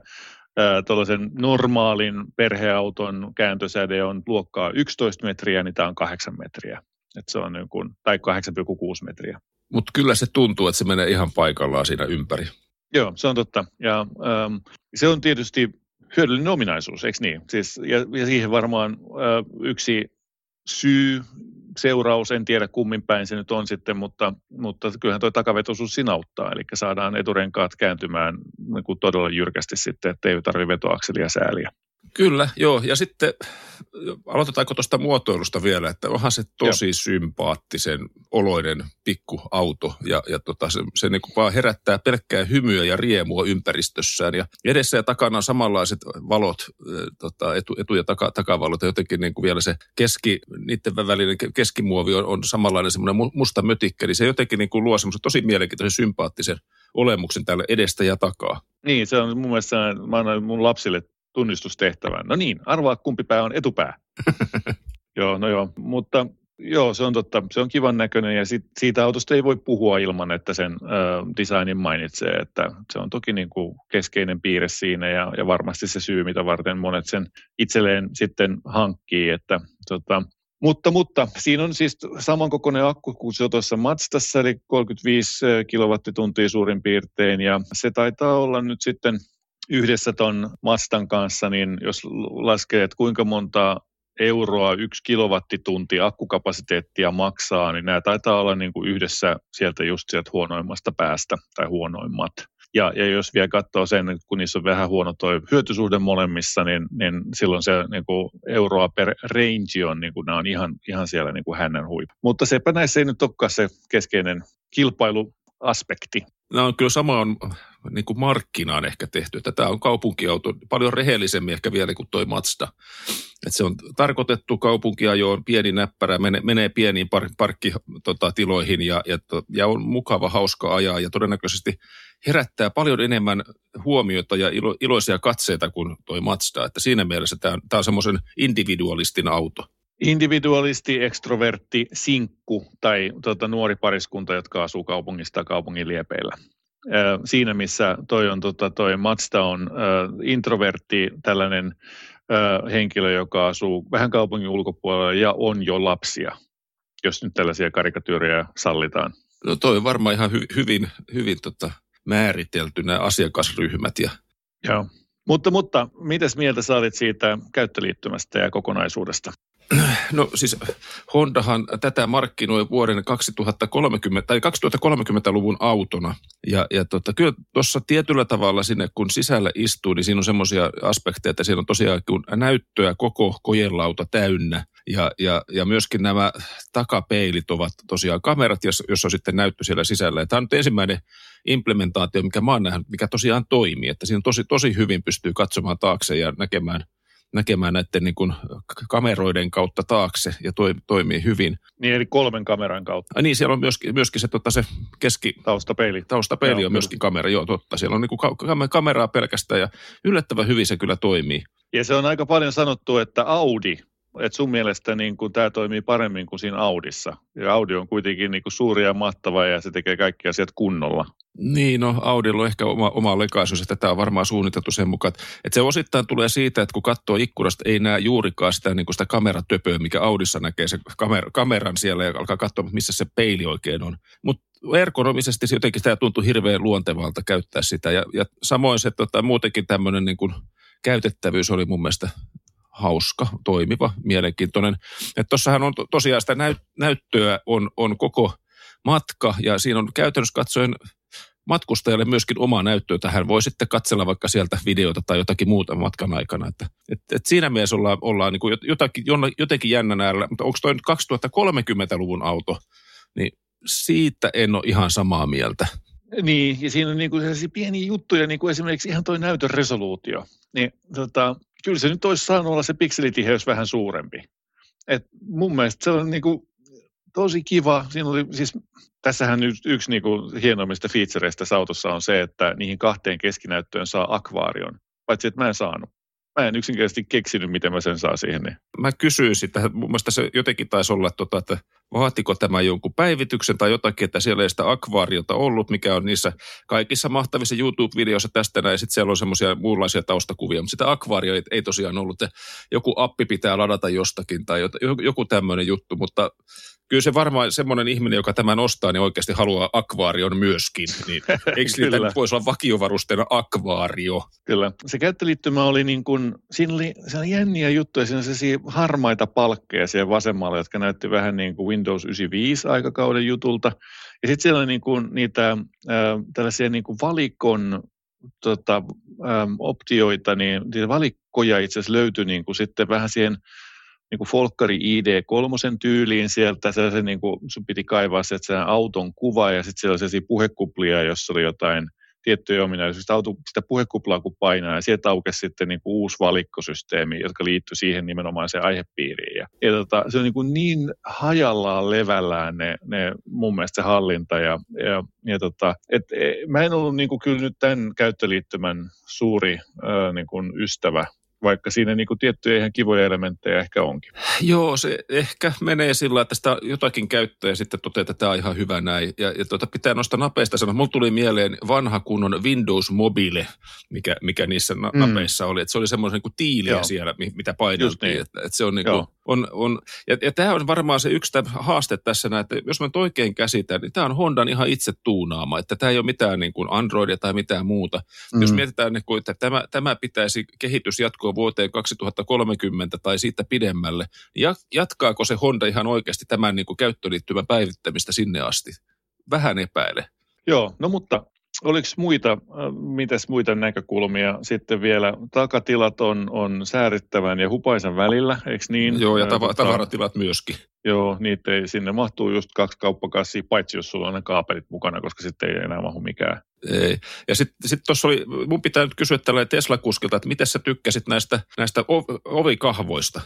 tuollaisen normaalin perheauton kääntösäde on luokkaa 11 metriä, niin tämä on 8 metriä. Et se on niin kuin, tai 8,6 metriä. Mutta kyllä se tuntuu, että se menee ihan paikallaan siinä ympäri. Joo, se on totta. Ja ähm, se on tietysti hyödyllinen ominaisuus, eikö niin? Siis, ja, ja siihen varmaan äh, yksi syy, seuraus, en tiedä kummin päin se nyt on sitten, mutta, mutta kyllähän tuo takavetoisuus siinä auttaa, eli saadaan eturenkaat kääntymään niin kuin todella jyrkästi sitten, ettei tarvitse vetoakselia sääliä. Kyllä, joo. Ja sitten aloitetaanko tuosta muotoilusta vielä, että onhan se tosi joo. sympaattisen oloinen pikkuauto ja, ja tota, se, se niin kuin vaan herättää pelkkää hymyä ja riemua ympäristössään. Ja edessä ja takana on samanlaiset valot, tota, etu, etu- ja taka, takavalot ja jotenkin niin kuin vielä se keski, niiden välinen keskimuovi on, on samanlainen semmoinen musta mötikkä, niin se jotenkin niin kuin luo semmoisen tosi mielenkiintoisen sympaattisen olemuksen täällä edestä ja takaa. Niin, se on mun mielestä, mä annan mun lapsille tunnistustehtävän. No niin, arvaa kumpi pää on etupää. joo, no joo, mutta joo, se on totta. Se on kivan näköinen ja sit, siitä autosta ei voi puhua ilman, että sen ö, designin mainitsee. Että se on toki niin kuin keskeinen piirre siinä ja, ja varmasti se syy, mitä varten monet sen itselleen sitten hankkii. Että, tota, mutta, mutta siinä on siis samankokoinen akku kuin se tuossa Mazdassa, eli 35 kilowattituntia suurin piirtein, ja se taitaa olla nyt sitten yhdessä ton Mastan kanssa, niin jos laskee, että kuinka monta euroa yksi kilowattitunti akkukapasiteettia maksaa, niin nämä taitaa olla niin kuin yhdessä sieltä just sieltä huonoimmasta päästä tai huonoimmat. Ja, ja jos vielä katsoo sen, kun niissä on vähän huono tuo hyötysuhde molemmissa, niin, niin silloin se niin kuin euroa per range on, niin kuin, nämä on ihan, ihan siellä niin kuin hänen huippu. Mutta sepä näissä ei nyt olekaan se keskeinen kilpailuaspekti. No kyllä sama on niin kuin markkinaan ehkä tehty, että tämä on kaupunkiauto paljon rehellisemmin ehkä vielä kuin toi Mazda. Että se on tarkoitettu kaupunkiajoon, pieni näppärä, menee, menee pieniin par, parkkitiloihin ja, ja, ja on mukava, hauska ajaa ja todennäköisesti herättää paljon enemmän huomiota ja ilo, iloisia katseita kuin toi Mazda. Että siinä mielessä tämä on, tämä on semmoisen individualistin auto. Individualisti, ekstrovertti, sinkku tai tuota, nuori pariskunta, jotka asuu kaupungista kaupungin liepeillä. Siinä missä toi, on, tota, toi Mazda on introvertti, tällainen henkilö, joka asuu vähän kaupungin ulkopuolella ja on jo lapsia, jos nyt tällaisia karikatyyrejä sallitaan. No toi on varmaan ihan hy- hyvin, hyvin tota, määritelty nämä asiakasryhmät. Ja... Joo. Mutta, mutta mitäs mieltä sä olit siitä käyttöliittymästä ja kokonaisuudesta? No siis Hondahan tätä markkinoi vuoden 2030 tai 2030-luvun autona. Ja, ja tota, kyllä tuossa tietyllä tavalla sinne kun sisällä istuu, niin siinä on semmoisia aspekteja, että siinä on tosiaan kun näyttöä koko kojelauta täynnä. Ja, ja, ja myöskin nämä takapeilit ovat tosiaan kamerat, jossa on sitten näyttö siellä sisällä. Ja tämä on nyt ensimmäinen implementaatio, mikä mä oon nähnyt, mikä tosiaan toimii. Että siinä tosi, tosi hyvin pystyy katsomaan taakse ja näkemään – näkemään näiden niin kuin kameroiden kautta taakse ja toi, toimii hyvin. Niin eli kolmen kameran kautta. Ja niin, siellä on myöskin, myöskin se, tota, se keski... Taustapeili. Taustapeili joo, on myöskin kyllä. kamera, joo totta. Siellä on niin kuin kameraa pelkästään ja yllättävän hyvin se kyllä toimii. Ja se on aika paljon sanottu, että Audi että sun mielestä niin tämä toimii paremmin kuin siinä Audissa. Ja Audi on kuitenkin niin suuri ja mahtava ja se tekee kaikki asiat kunnolla. Niin, no Audilla on ehkä oma, oma lekaisuus, että tämä on varmaan suunniteltu sen mukaan. Että se osittain tulee siitä, että kun katsoo ikkunasta, ei näe juurikaan sitä, niin kuin sitä kameratöpöä, mikä Audissa näkee se kamer, kameran siellä ja alkaa katsoa, missä se peili oikein on. Mutta ergonomisesti se jotenkin tämä tuntuu hirveän luontevalta käyttää sitä. Ja, ja samoin se tota, muutenkin tämmöinen niin kuin käytettävyys oli mun mielestä hauska, toimiva, mielenkiintoinen. Että on to, tosiaan sitä näyt, näyttöä on, on koko matka ja siinä on käytännössä katsoen matkustajalle myöskin oma näyttö, jota hän voi sitten katsella vaikka sieltä videota tai jotakin muuta matkan aikana. Että, et, et siinä mielessä ollaan, ollaan niin kuin jotakin, jotenkin jännän äärellä, mutta onko toi nyt 2030-luvun auto, niin siitä en ole ihan samaa mieltä. Niin, ja siinä on niin kuin pieniä juttuja, niin kuin esimerkiksi ihan tuo näytön resoluutio. Niin, tota, kyllä se nyt olisi saanut olla se pikselitiheys vähän suurempi. Et mun mielestä se on niin kuin tosi kiva. Siinä oli, siis, tässähän yksi, yksi niin kuin hienoimmista featureista autossa on se, että niihin kahteen keskinäyttöön saa akvaarion. Paitsi, että mä en saanut mä en yksinkertaisesti keksinyt, miten mä sen saa siihen. Niin. Mä kysyin sitä, mun mielestä se jotenkin taisi olla, tota, että vaatiko tämä jonkun päivityksen tai jotakin, että siellä ei sitä akvaariota ollut, mikä on niissä kaikissa mahtavissa YouTube-videoissa tästä näin, sitten siellä on semmoisia muunlaisia taustakuvia, mutta sitä akvaario ei, ei tosiaan ollut, joku appi pitää ladata jostakin tai joku tämmöinen juttu, mutta kyllä se varmaan semmoinen ihminen, joka tämän ostaa, niin oikeasti haluaa akvaarion myöskin. Niin, eikö niitä nyt voisi olla vakiovarusteena akvaario? Kyllä. Se käyttöliittymä oli niin kuin, siinä oli, siinä oli jänniä juttuja, siinä oli harmaita palkkeja siellä vasemmalla, jotka näytti vähän niin kuin Windows 95 aikakauden jutulta. Ja sitten siellä oli niin kuin niitä äh, tällaisia niin kuin valikon tota, ähm, optioita, niin niitä valikkoja itse asiassa löytyi niin kuin sitten vähän siihen niin kuin Folkkari ID3 tyyliin sieltä, se niin kuin, sun piti kaivaa se, että auton kuva ja sitten siellä oli sellaisia puhekuplia, jossa oli jotain tiettyjä ominaisuuksia. Auto, sitä puhekuplaa kun painaa ja sieltä aukesi sitten niin kuin uusi valikkosysteemi, jotka liittyi siihen nimenomaan se aihepiiriin. Ja, ja tota, se on niin, kuin niin hajallaan levällään ne, ne mun mielestä se hallinta ja, ja, ja tota, et, e, mä en ollut niin kuin kyllä nyt tämän käyttöliittymän suuri ää, niin kuin ystävä vaikka siinä niin kuin tiettyjä ihan kivoja elementtejä ehkä onkin. Joo, se ehkä menee sillä, että sitä jotakin käyttöä ja sitten toteaa, että tämä on ihan hyvä näin. Ja, ja tuota, pitää nostaa napeista sanoa. Mulla tuli mieleen vanha kunnon Windows Mobile, mikä, mikä niissä na- mm. napeissa oli. Että se oli semmoinen niin tiiliä Joo. siellä, mitä paineltiin. Niin. Että, että se on niin kuin, on, on, ja, ja tämä on varmaan se yksi haaste tässä, että jos mä oikein käsitän, niin tämä on Hondan ihan itse tuunaama, että tämä ei ole mitään niin kuin Androidia tai mitään muuta. Mm. Jos mietitään, niin kuin, että tämä, tämä pitäisi kehitys jatkoa vuoteen 2030 tai siitä pidemmälle, niin jatkaako se Honda ihan oikeasti tämän niin kuin käyttöliittymän päivittämistä sinne asti? Vähän epäile. Joo, no mutta oliko muita, äh, mitäs muita näkökulmia sitten vielä? Takatilat on, on säärittävän ja hupaisan välillä, eikö niin? Joo, ja äh, tava, tavaratilat myöskin. Joo, niitä ei, sinne mahtuu just kaksi kauppakassia, paitsi jos sulla on ne kaapelit mukana, koska sitten ei enää mahu mikään. Ja sitten sit tuossa oli, mun pitää nyt kysyä tällä Tesla-kuskilta, että miten sä tykkäsit näistä, näistä ovikahvoista?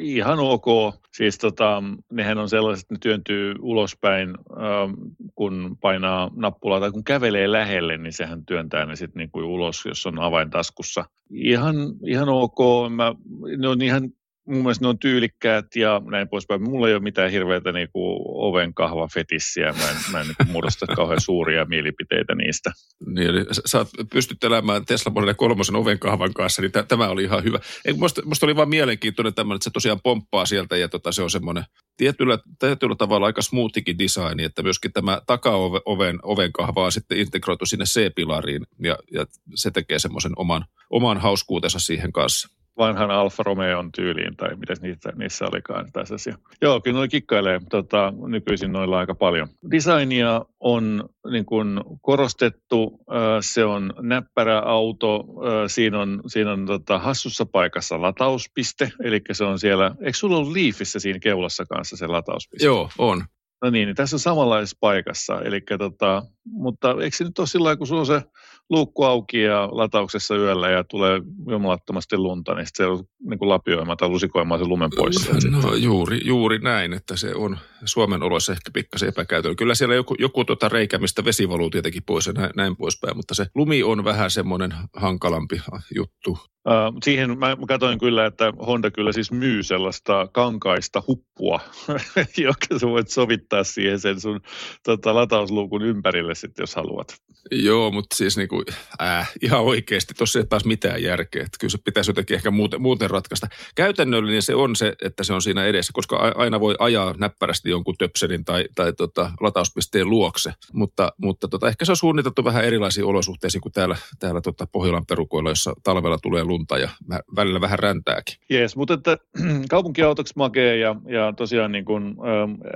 Ihan ok. Siis tota, nehän on sellaiset, ne työntyy ulospäin, ähm, kun painaa nappulaa tai kun kävelee lähelle, niin sehän työntää ne sitten niinku ulos, jos on avain taskussa. Ihan, ihan ok. Mä, ne on ihan mun mielestä ne on tyylikkäät ja näin poispäin. Mulla ei ole mitään hirveätä niin kuin oven kahva fetissiä. Mä en, mä en niin muodosta kauhean suuria mielipiteitä niistä. Niin, eli sä pystyt elämään Tesla Model 3 oven kahvan kanssa, niin t- tämä oli ihan hyvä. Ei, musta, musta oli vaan mielenkiintoinen tämmöinen, että se tosiaan pomppaa sieltä ja tota, se on semmoinen tietyllä, tietyllä tavalla aika smoothikin designi, että myöskin tämä takaoven oven kahva on sitten integroitu sinne C-pilariin ja, ja se tekee semmoisen oman, oman hauskuutensa siihen kanssa vanhan Alfa Romeon tyyliin, tai miten niissä, niissä olikaan tässä asia. Joo, kyllä noin kikkailee tota, nykyisin noilla aika paljon. Designia on niin kuin korostettu, se on näppärä auto, siinä on, siinä on tota, hassussa paikassa latauspiste, eli se on siellä, eikö sulla ollut Leafissä siinä keulassa kanssa se latauspiste? Joo, on. No niin, niin tässä on samanlaisessa paikassa, eli tota, mutta eikö se nyt ole sillä kun sulla on se luukku auki ja latauksessa yöllä ja tulee jumalattomasti lunta, niin se on niin lapioimaan tai lusikoimaan se lumen pois. No juuri, juuri näin, että se on Suomen oloissa ehkä pikkasen epäkäytöllä. Kyllä siellä joku, joku tuota reikä, mistä vesi valuu tietenkin pois ja näin, näin poispäin, mutta se lumi on vähän semmoinen hankalampi juttu. Uh, siihen mä, mä katsoin kyllä, että Honda kyllä siis myy sellaista kankaista huppua, joka sä voit sovittaa siihen sen sun tota, latausluukun ympärille sitten, jos haluat. Joo, mutta siis niinku, äh, ihan oikeasti, tuossa ei taas mitään järkeä. Että kyllä se pitäisi jotenkin ehkä muuten, muuten ratkaista. Käytännöllinen se on se, että se on siinä edessä, koska aina voi ajaa näppärästi jonkun töpselin tai, tai tota, latauspisteen luokse. Mutta, mutta tota, ehkä se on suunniteltu vähän erilaisiin olosuhteisiin kuin täällä, täällä tota Pohjolan perukoilla, jossa talvella tulee lunta ja välillä vähän räntääkin. Jees, mutta että kaupunkiautoksi makee ja, ja tosiaan niin kuin, äh,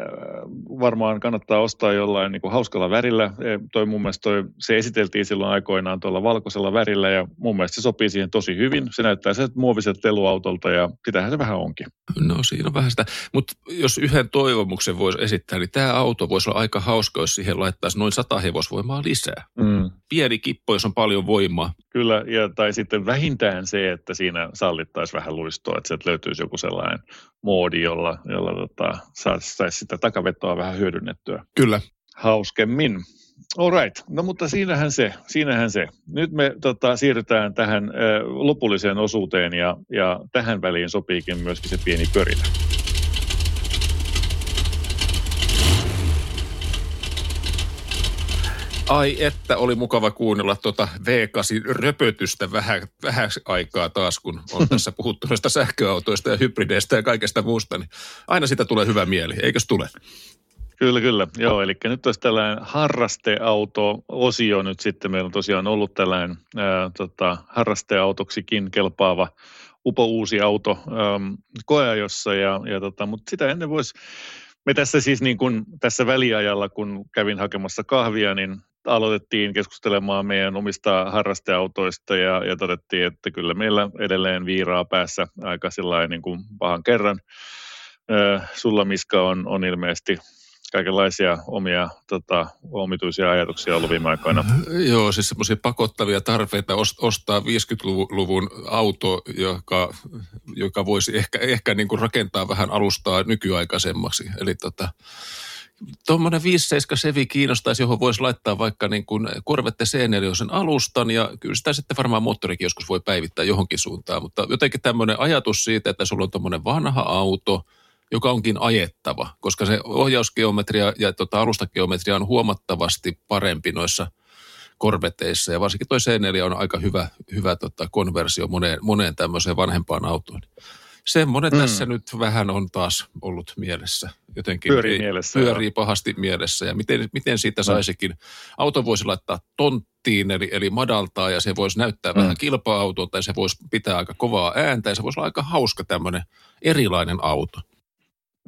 varmaan kannattaa ostaa jollain niin kuin hauskalla värillä. E, toi mun mielestä toi, se esiteltiin silloin aikoinaan tuolla valkoisella värillä ja mun mielestä se sopii siihen tosi hyvin. Se näyttää se muoviset leluautolta ja sitähän se vähän onkin. No siinä on vähän sitä, mutta jos yhden toivomuksen voisi esittää, niin tämä auto voisi olla aika hauska, jos siihen laittaisi noin 100 hevosvoimaa lisää. Mm. Pieni kippo, jos on paljon voimaa. Kyllä, ja, tai sitten vähintään se, että siinä sallittaisiin vähän luistoa, että sieltä löytyisi joku sellainen moodi, jolla, jolla tota, saisi sais sitä takavetoa vähän hyödynnettyä. Kyllä. Hauskemmin. All right. No mutta siinähän se, siinähän se. Nyt me tota, siirrytään tähän ö, lopulliseen osuuteen ja, ja tähän väliin sopiikin myöskin se pieni pörinä. Ai että, oli mukava kuunnella tuota V8 röpötystä vähän, vähän aikaa taas, kun on tässä puhuttu noista sähköautoista ja hybrideistä ja kaikesta muusta, niin aina sitä tulee hyvä mieli, eikös tule? Kyllä, kyllä. Joo, eli nyt olisi tällainen harrasteauto-osio nyt sitten. Meillä on tosiaan ollut tällainen ää, tota, harrasteautoksikin kelpaava upo uusi auto ähm, koeajossa, ja, ja tota, mutta sitä ennen voisi me tässä siis niin kuin tässä väliajalla, kun kävin hakemassa kahvia, niin aloitettiin keskustelemaan meidän omista harrasteautoista ja, ja todettiin, että kyllä meillä edelleen viiraa päässä aika niin kuin pahan kerran. sulla Miska on, on ilmeisesti kaikenlaisia omia tota, omituisia ajatuksia ollut viime aikoina. Joo, siis semmoisia pakottavia tarpeita ostaa 50-luvun auto, joka, joka voisi ehkä, ehkä niin kuin rakentaa vähän alustaa nykyaikaisemmaksi. Eli tota, tuommoinen 57 Sevi kiinnostaisi, johon voisi laittaa vaikka niin kuin Corvette c sen alustan. Ja kyllä sitä sitten varmaan moottorikin joskus voi päivittää johonkin suuntaan, mutta jotenkin tämmöinen ajatus siitä, että sulla on tuommoinen vanha auto, joka onkin ajettava, koska se ohjausgeometria ja tota alustageometria on huomattavasti parempi noissa korveteissa. Ja varsinkin toi c on aika hyvä, hyvä tota konversio moneen, moneen tämmöiseen vanhempaan autoon. Semmoinen mm. tässä nyt vähän on taas ollut mielessä. Jotenkin pyörii, ei, mielessä, pyörii pahasti mielessä. Ja miten, miten siitä saisikin, auto voisi laittaa tonttiin, eli, eli madaltaa, ja se voisi näyttää mm. vähän kilpa-autolta, ja se voisi pitää aika kovaa ääntä, ja se voisi olla aika hauska tämmöinen erilainen auto.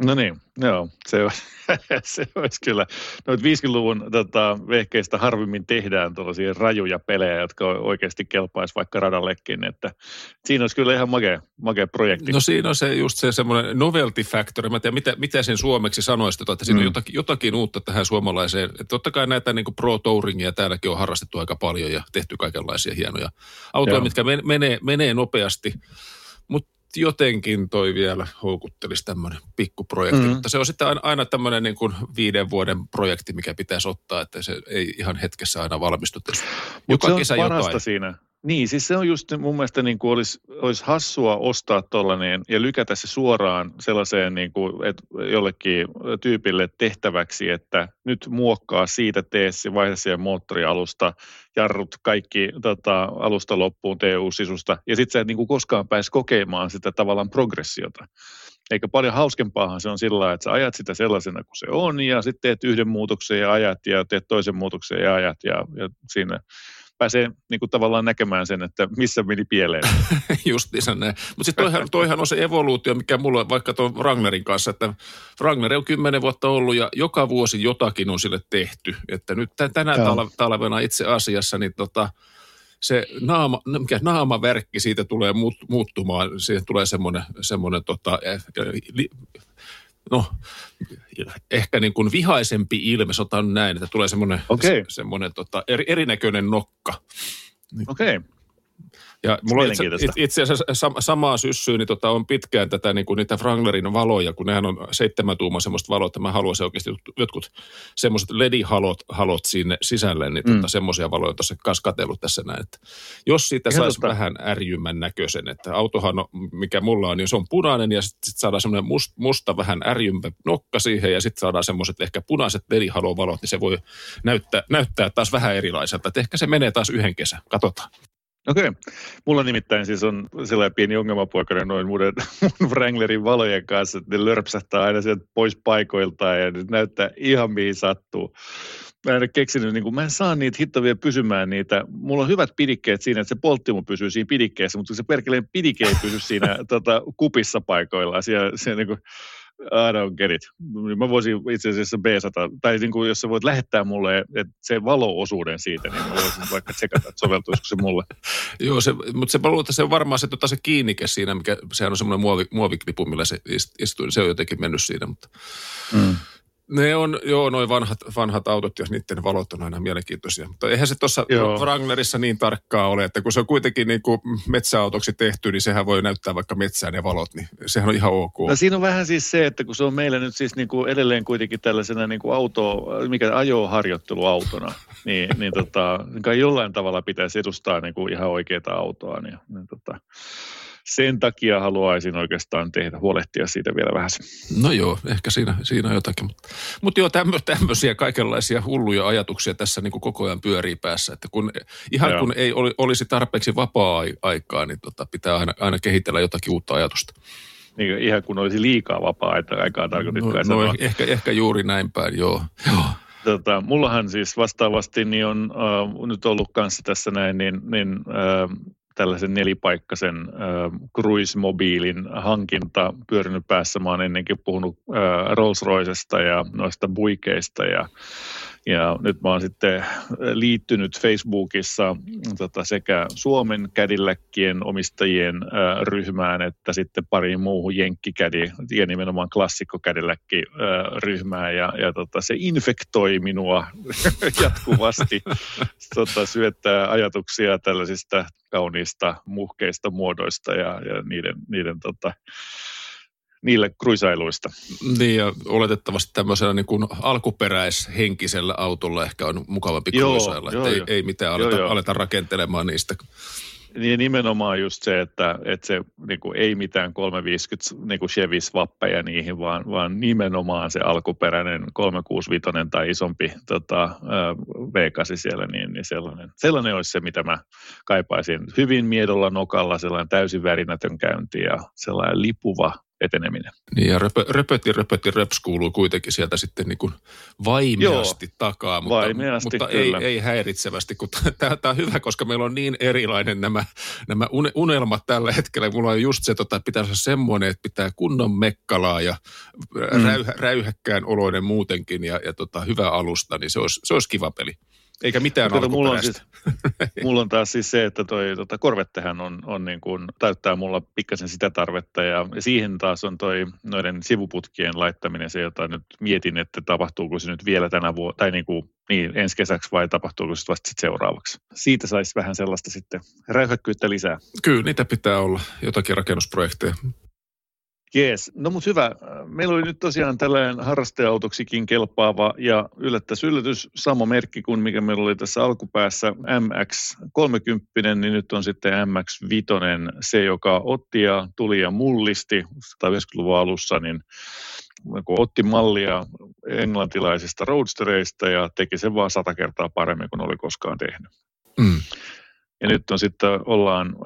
No niin, joo, se, olisi, se olisi kyllä. Noita 50-luvun tota, vehkeistä harvemmin tehdään tuollaisia rajuja pelejä, jotka oikeasti kelpaisi vaikka radallekin, että siinä olisi kyllä ihan makea, makea projekti. No siinä on se just se semmoinen novelty factor, mä tiedän, mitä, mitä sen suomeksi sanoisi, että siinä mm. on jotakin, jotakin uutta tähän suomalaiseen. Että totta kai näitä niin pro touringia täälläkin on harrastettu aika paljon ja tehty kaikenlaisia hienoja autoja, Joo. mitkä menee, menee nopeasti, jotenkin toi vielä houkuttelisi tämmöinen pikkuprojekti, mm. mutta se on sitten aina, aina tämmöinen niin kuin viiden vuoden projekti, mikä pitäisi ottaa, että se ei ihan hetkessä aina valmistu. Mutta se on parasta jotain. siinä. Niin, siis se on just mun mielestä niin kuin olisi, olisi hassua ostaa tollainen ja lykätä se suoraan sellaiseen niin kuin, että jollekin tyypille tehtäväksi, että nyt muokkaa siitä, tee se, vaihda siihen moottorialusta, jarrut, kaikki tota, alusta loppuun, TU-sisusta, ja sitten sä et niin kuin koskaan pääsi kokemaan sitä tavallaan progressiota. Eikä paljon hauskempaahan se on sillä että sä ajat sitä sellaisena kuin se on, ja sitten teet yhden muutoksen ja ajat, ja teet toisen muutoksen ja ajat, ja, ja siinä pääsee niin kuin tavallaan näkemään sen, että missä meni pieleen. Justiinsa näin. Mutta sitten toihan, toihan on se evoluutio, mikä mulla on vaikka tuon Ragnerin kanssa, että Ragnar on kymmenen vuotta ollut ja joka vuosi jotakin on sille tehty. Että nyt tänä Joo. talvena itse asiassa niin tota, se naama, mikä naamaverkki siitä tulee muuttumaan, siihen tulee semmoinen, semmoinen tota, eh, no, ehkä niin kuin vihaisempi ilme, otan näin, että tulee semmoinen, okay. se, semmoinen tota, eri, erinäköinen nokka. Okei. Okay. Ja mulla on itse, itse asiassa sam, samaa syssyä, niin tota, on pitkään tätä niin kuin niitä Wranglerin valoja, kun nehän on seitsemän tuumaa semmoista valoa, että mä haluaisin oikeasti jotkut semmoiset LED-halot halot sinne sisälle, niin tota, Mm. semmoisia valoja tuossa kanssa katsellut tässä näin. Että jos siitä saisi totta. vähän ärjymmän näköisen, että autohan, on, mikä mulla on, niin se on punainen ja sitten sit saadaan semmoinen must, musta vähän ärjympä nokka siihen ja sitten saadaan semmoiset ehkä punaiset LED-halovalot, niin se voi näyttää, näyttää taas vähän erilaiselta. Että ehkä se menee taas yhden kesän. Katsotaan. Okei. Okay. Mulla nimittäin siis on sellainen pieni ongelmapoikana noin mun, mun Wranglerin valojen kanssa, että ne lörpsähtää aina sieltä pois paikoiltaan ja ne näyttää ihan mihin sattuu. Mä en keksinyt, niin kuin, mä en saa niitä hittovia pysymään niitä. Mulla on hyvät pidikkeet siinä, että se polttimu pysyy siinä pidikkeessä, mutta se perkeleen pidike ei pysy siinä tota, kupissa paikoillaan. Siellä, siellä niin kuin, I don't get it. Mä voisin itse asiassa B100, tai niin kuin, jos sä voit lähettää mulle että se valo-osuuden siitä, niin mä voisin vaikka tsekata, että soveltuisiko se mulle. Joo, se, mutta se, mä luulen, että se on varmaan se, tota, se kiinnike siinä, mikä, sehän on semmoinen muovi, muoviklipu, millä se ist- istuu, niin se on jotenkin mennyt siinä, mutta Mm. Ne on, joo, noin vanhat, vanhat autot ja niiden valot on aina mielenkiintoisia, mutta eihän se tuossa. Wranglerissa niin tarkkaa ole, että kun se on kuitenkin niin kuin metsäautoksi tehty, niin sehän voi näyttää vaikka metsään ne valot, niin sehän on ihan ok. No siinä on vähän siis se, että kun se on meillä nyt siis niin kuin edelleen kuitenkin tällaisena niin kuin auto, mikä ajoharjoitteluautona, niin, niin tota, jollain tavalla pitäisi edustaa niin kuin ihan oikeaa autoa. Niin, niin tota, sen takia haluaisin oikeastaan tehdä, huolehtia siitä vielä vähän. No joo, ehkä siinä, siinä on jotakin. Mutta, mutta joo, tämmö, tämmöisiä kaikenlaisia hulluja ajatuksia tässä niin kuin koko ajan pyörii päässä. Että kun, ihan Joo. kun ei oli, olisi tarpeeksi vapaa-aikaa, niin tota, pitää aina, aina kehitellä jotakin uutta ajatusta. Niin ihan kun olisi liikaa vapaa-aikaa tarkoitit No, no ehkä, ehkä juuri näin päin, joo. joo. Tota, mullahan siis vastaavasti niin on äh, nyt ollut kanssa tässä näin, niin, niin äh, tällaisen nelipaikkaisen äh, cruise-mobiilin hankinta pyörinyt päässä. Mä oon ennenkin puhunut äh, Rolls-Roycesta ja noista buikeista ja ja nyt mä oon sitten liittynyt Facebookissa tota, sekä Suomen kädilläkkien omistajien äh, ryhmään että sitten pariin muuhun jenkkikädi ja nimenomaan klassikkokädilläkki äh, ryhmään ja, ja tota, se infektoi minua jatkuvasti. tota, syöttää ajatuksia tällaisista kauniista muhkeista muodoista ja, ja niiden, niiden tota, niille kruisailuista. Niin ja oletettavasti tämmöisellä niin kuin alkuperäishenkisellä autolla ehkä on mukavampi Joo, kruisailla. joo, että ei, joo. ei mitään Joo, aleta, joo. aleta rakentelemaan niistä. Niin nimenomaan just se, että, että se niin kuin, ei mitään 350 niin kuin Chevis vappeja niihin, vaan, vaan nimenomaan se alkuperäinen 365 tai isompi tota, äh, V8 siellä, niin, niin sellainen, sellainen olisi se, mitä mä kaipaisin. Hyvin miedolla nokalla, sellainen täysin värinätön käynti ja sellainen lipuva eteneminen. Niin ja röpö, röpöti, röpöti, röps kuuluu kuitenkin sieltä sitten niin kuin vaimeasti Joo, takaa, mutta, vaimeasti, mutta ei, kyllä. ei häiritsevästi, tämä on hyvä, koska meillä on niin erilainen nämä, nämä une- unelmat tällä hetkellä. Mulla on just se, tota, pitäisi olla semmoinen, että pitää kunnon mekkalaa ja mm. räyhä, räyhäkkään oloinen muutenkin ja, ja tota, hyvä alusta, niin se olisi, se olisi kiva peli. Eikä mitään Kato, mulla, on siis, mulla on taas siis se, että toi tota, korvettehän on, on niin kuin, täyttää mulla pikkasen sitä tarvetta ja siihen taas on toi noiden sivuputkien laittaminen se, jota nyt mietin, että tapahtuuko se nyt vielä tänä vuonna, tai niin kuin, niin, ensi kesäksi vai tapahtuuko se vasta sit seuraavaksi. Siitä saisi vähän sellaista sitten räyhäkkyyttä lisää. Kyllä, niitä pitää olla, jotakin rakennusprojekteja. Jees, no mutta hyvä. Meillä oli nyt tosiaan tällainen harrasteautoksikin kelpaava ja yllättäs yllätys, sama merkki kuin mikä meillä oli tässä alkupäässä MX-30, niin nyt on sitten MX-5, se joka otti ja tuli ja mullisti 190-luvun alussa, niin kun otti mallia englantilaisista roadstereista ja teki sen vaan sata kertaa paremmin kuin oli koskaan tehnyt. Mm. Ja nyt on sitten ollaan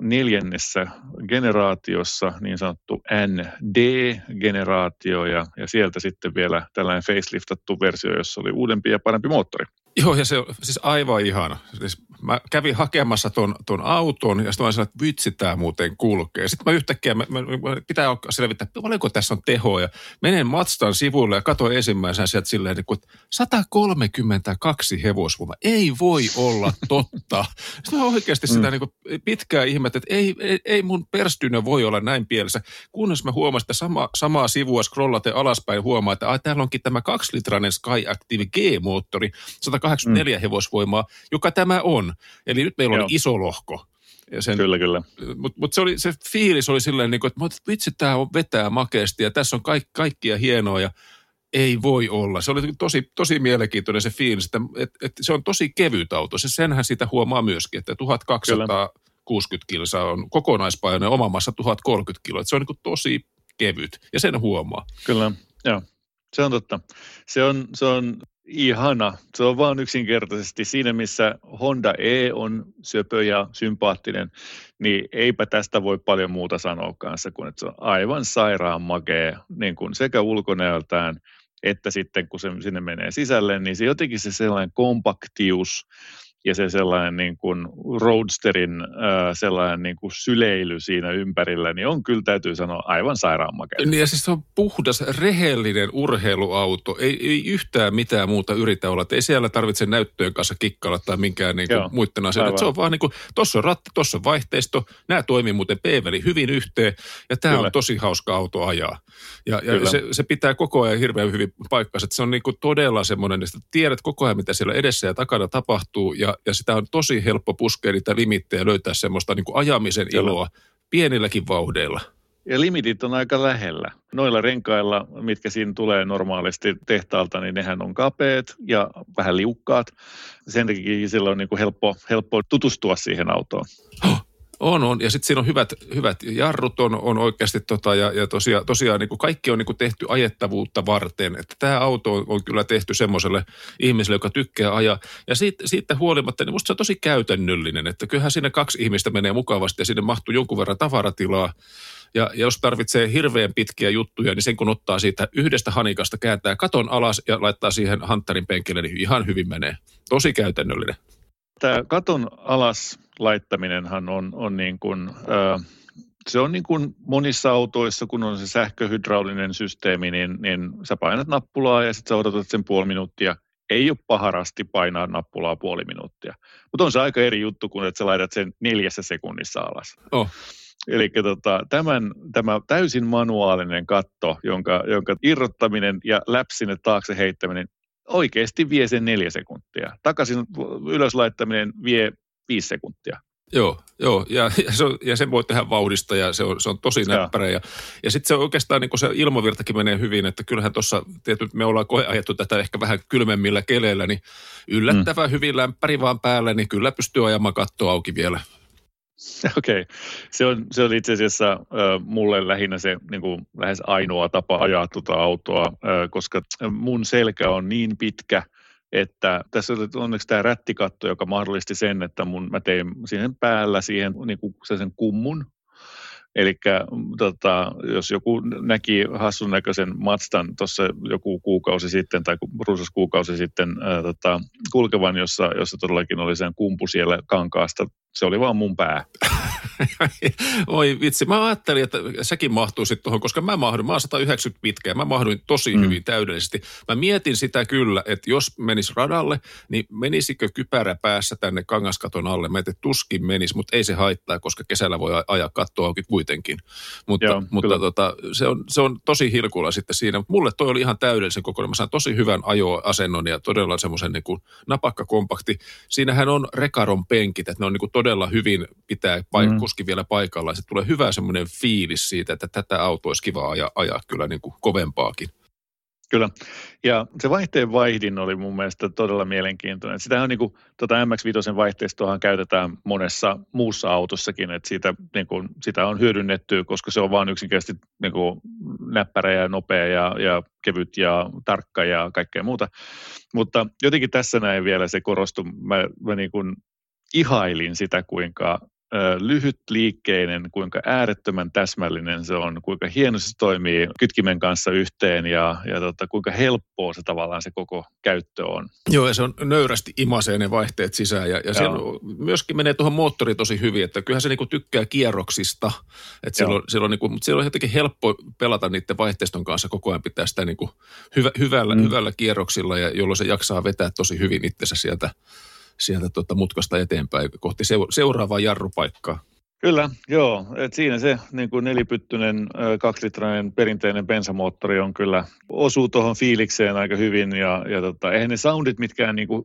neljännessä generaatiossa, niin sanottu ND-generaatio, ja, ja sieltä sitten vielä tällainen faceliftattu versio, jossa oli uudempi ja parempi moottori. Joo, ja se on siis aivan ihana. Siis mä kävin hakemassa ton, ton auton, ja sitten mä sanoin, että vitsi, tämä muuten kulkee. Sitten mä yhtäkkiä, mä, mä, mä pitää selvittää, paljonko tässä on tehoa, ja menen Matstan sivulle ja katsoin ensimmäisenä sieltä silleen, niin kuin, että 132 hevosvoimaa. Ei voi olla totta. Sitten mä oikeasti sitä niin kuin pitkään ihmettä, että ei, ei, ei mun perstynä voi olla näin pielessä. Kunnes mä huomasin, että sama, samaa sivua scrollaten alaspäin huomaa, että ai, täällä onkin tämä kaksilitrainen Sky Active G-moottori, 184 mm. hevosvoimaa, joka tämä on. Eli nyt meillä Joo. on iso lohko. Ja sen, Kyllä, kyllä. Mutta mut se, oli, se fiilis oli silleen, niin kuin, että vitsi, tämä on vetää makeasti ja tässä on kaik, kaikkia hienoa ja ei voi olla. Se oli tosi, tosi mielenkiintoinen se fiilis, että, että, että se on tosi kevyt auto. Se, senhän sitä huomaa myöskin, että 1260 kilsaa on kokonaispainoinen oma massa 1030 kiloa. Että se on niin kuin tosi kevyt ja sen huomaa. Kyllä, joo. Se on totta. Se on, se on ihana. Se on vaan yksinkertaisesti siinä, missä Honda E on söpö ja sympaattinen, niin eipä tästä voi paljon muuta sanoa kanssa, kuin että se on aivan sairaan makea niin kuin sekä ulkonäöltään että sitten kun se sinne menee sisälle, niin se jotenkin se sellainen kompaktius ja se sellainen niin kuin roadsterin sellainen niin kuin syleily siinä ympärillä, niin on kyllä täytyy sanoa aivan sairaan makea. Niin ja siis se on puhdas, rehellinen urheiluauto. Ei, ei yhtään mitään muuta yritä olla. Et ei siellä tarvitse näyttöjen kanssa kikkailla tai minkään niin Joo, kuin muiden asioiden. Se on vaan niin kuin, tossa on ratti, tossa on vaihteisto. Nämä toimii muuten P-väli hyvin yhteen. Ja tämä Kyllä. on tosi hauska auto ajaa. Ja, ja Kyllä. se, se, pitää koko ajan hirveän hyvin paikkansa. Se on niin kuin todella semmoinen, että tiedät koko ajan, mitä siellä edessä ja takana tapahtuu. Ja, ja sitä on tosi helppo puskea niitä limittejä löytää semmoista niin kuin ajamisen Kyllä. iloa pienilläkin vauhdeilla. Ja limitit on aika lähellä. Noilla renkailla, mitkä siinä tulee normaalisti tehtaalta, niin nehän on kapeat ja vähän liukkaat. Sen takia sillä on niin kuin helppo, helppo tutustua siihen autoon. On, on. Ja sitten siinä on hyvät, hyvät jarrut on, on oikeasti, tota, ja, ja tosiaan, tosiaan niin kuin kaikki on niin kuin tehty ajettavuutta varten. Että tämä auto on, on kyllä tehty semmoiselle ihmiselle, joka tykkää ajaa. Ja siitä, siitä huolimatta, niin musta se on tosi käytännöllinen, että kyllähän siinä kaksi ihmistä menee mukavasti ja sinne mahtuu jonkun verran tavaratilaa. Ja, ja jos tarvitsee hirveän pitkiä juttuja, niin sen kun ottaa siitä yhdestä hanikasta, kääntää katon alas ja laittaa siihen hanttarin penkille, niin ihan hyvin menee. Tosi käytännöllinen. Tämä katon alas laittaminenhan on, on niin kuin, se on niin kuin monissa autoissa, kun on se sähköhydraulinen systeemi, niin, niin sä painat nappulaa ja sitten sä odotat sen puoli minuuttia. Ei ole paharasti painaa nappulaa puoli minuuttia. Mutta on se aika eri juttu, kun että sä laitat sen neljässä sekunnissa alas. Oh. Eli tota, tämän, tämä täysin manuaalinen katto, jonka, jonka irrottaminen ja läpi sinne taakse heittäminen oikeasti vie sen neljä sekuntia. Takaisin ylös laittaminen vie viisi sekuntia. Joo, joo. Ja, ja, se on, ja sen voi tehdä vauhdista ja se on, se on tosi näppärä. Ja, ja sitten se oikeastaan niin se ilmavirtakin menee hyvin, että kyllähän tuossa, tietysti me ollaan koeajettu tätä ehkä vähän kylmemmillä keleillä, niin yllättävän mm. hyvin lämpäri vaan päällä, niin kyllä pystyy ajamaan katto auki vielä. Okei, okay. se, on, se on itse asiassa äh, mulle lähinnä se niin kuin, lähes ainoa tapa ajaa tuota autoa, äh, koska mun selkä on niin pitkä, että tässä oli onneksi tämä rättikatto, joka mahdollisti sen, että mun, mä tein siihen päällä siihen niin kuin sen kummun. Eli tota, jos joku näki hassun näköisen Matstan tuossa joku kuukausi sitten tai runsas kuukausi sitten ää, tota, kulkevan, jossa, jossa todellakin oli sen kumpu siellä kankaasta, se oli vaan mun pää. Oi vitsi, mä ajattelin, että säkin mahtuisit tuohon, koska mä mahdun, mä oon 190 pitkä ja mä mahduin tosi mm. hyvin täydellisesti. Mä mietin sitä kyllä, että jos menis radalle, niin menisikö kypärä päässä tänne kangaskaton alle? Mä että tuskin menis, mutta ei se haittaa, koska kesällä voi ajaa katto auki kuitenkin. Mutta, Joo, mutta kyllä. tota, se, on, se on tosi hilkulla sitten siinä. Mulle toi oli ihan täydellisen kokoinen. Mä sain tosi hyvän ajoasennon ja todella semmoisen niin napakka kompakti. Siinähän on rekaron penkit, että ne on niin kuin todella hyvin pitää paik- Mm. Kuski vielä paikallaan. Se tulee hyvä semmoinen fiilis siitä, että tätä autoa olisi kiva ajaa, ajaa kyllä niin kuin kovempaakin. Kyllä. Ja se vaihteen vaihdin oli mun mielestä todella mielenkiintoinen. Sitä on niin kuin, tota MX-5 vaihteistoahan käytetään monessa muussa autossakin, että siitä, niin kuin, sitä on hyödynnetty, koska se on vaan yksinkertaisesti niin kuin, näppärä ja nopea ja, ja kevyt ja tarkka ja kaikkea muuta. Mutta jotenkin tässä näin vielä se korostui. Mä, mä niin kuin ihailin sitä, kuinka lyhytliikkeinen, kuinka äärettömän täsmällinen se on, kuinka hienosti se toimii kytkimen kanssa yhteen ja, ja tota, kuinka helppoa se tavallaan se koko käyttö on. Joo, ja se on nöyrästi imasee ne vaihteet sisään. Ja, ja siellä myöskin menee tuohon moottoriin tosi hyvin, että kyllähän se niinku tykkää kierroksista. Että silloin, silloin, niinku, mutta siellä on jotenkin helppo pelata niiden vaihteiston kanssa koko ajan pitää sitä niinku hyvä, hyvällä. Mm. hyvällä kierroksilla, ja jolloin se jaksaa vetää tosi hyvin itsensä sieltä, sieltä tota mutkasta eteenpäin kohti seu- seuraavaa jarrupaikkaa. Kyllä, joo. Et siinä se niin kuin nelipyttyinen kaksilitrainen perinteinen bensamoottori on kyllä, osuu tuohon fiilikseen aika hyvin ja, ja tota, eihän ne soundit mitkään niin kuin,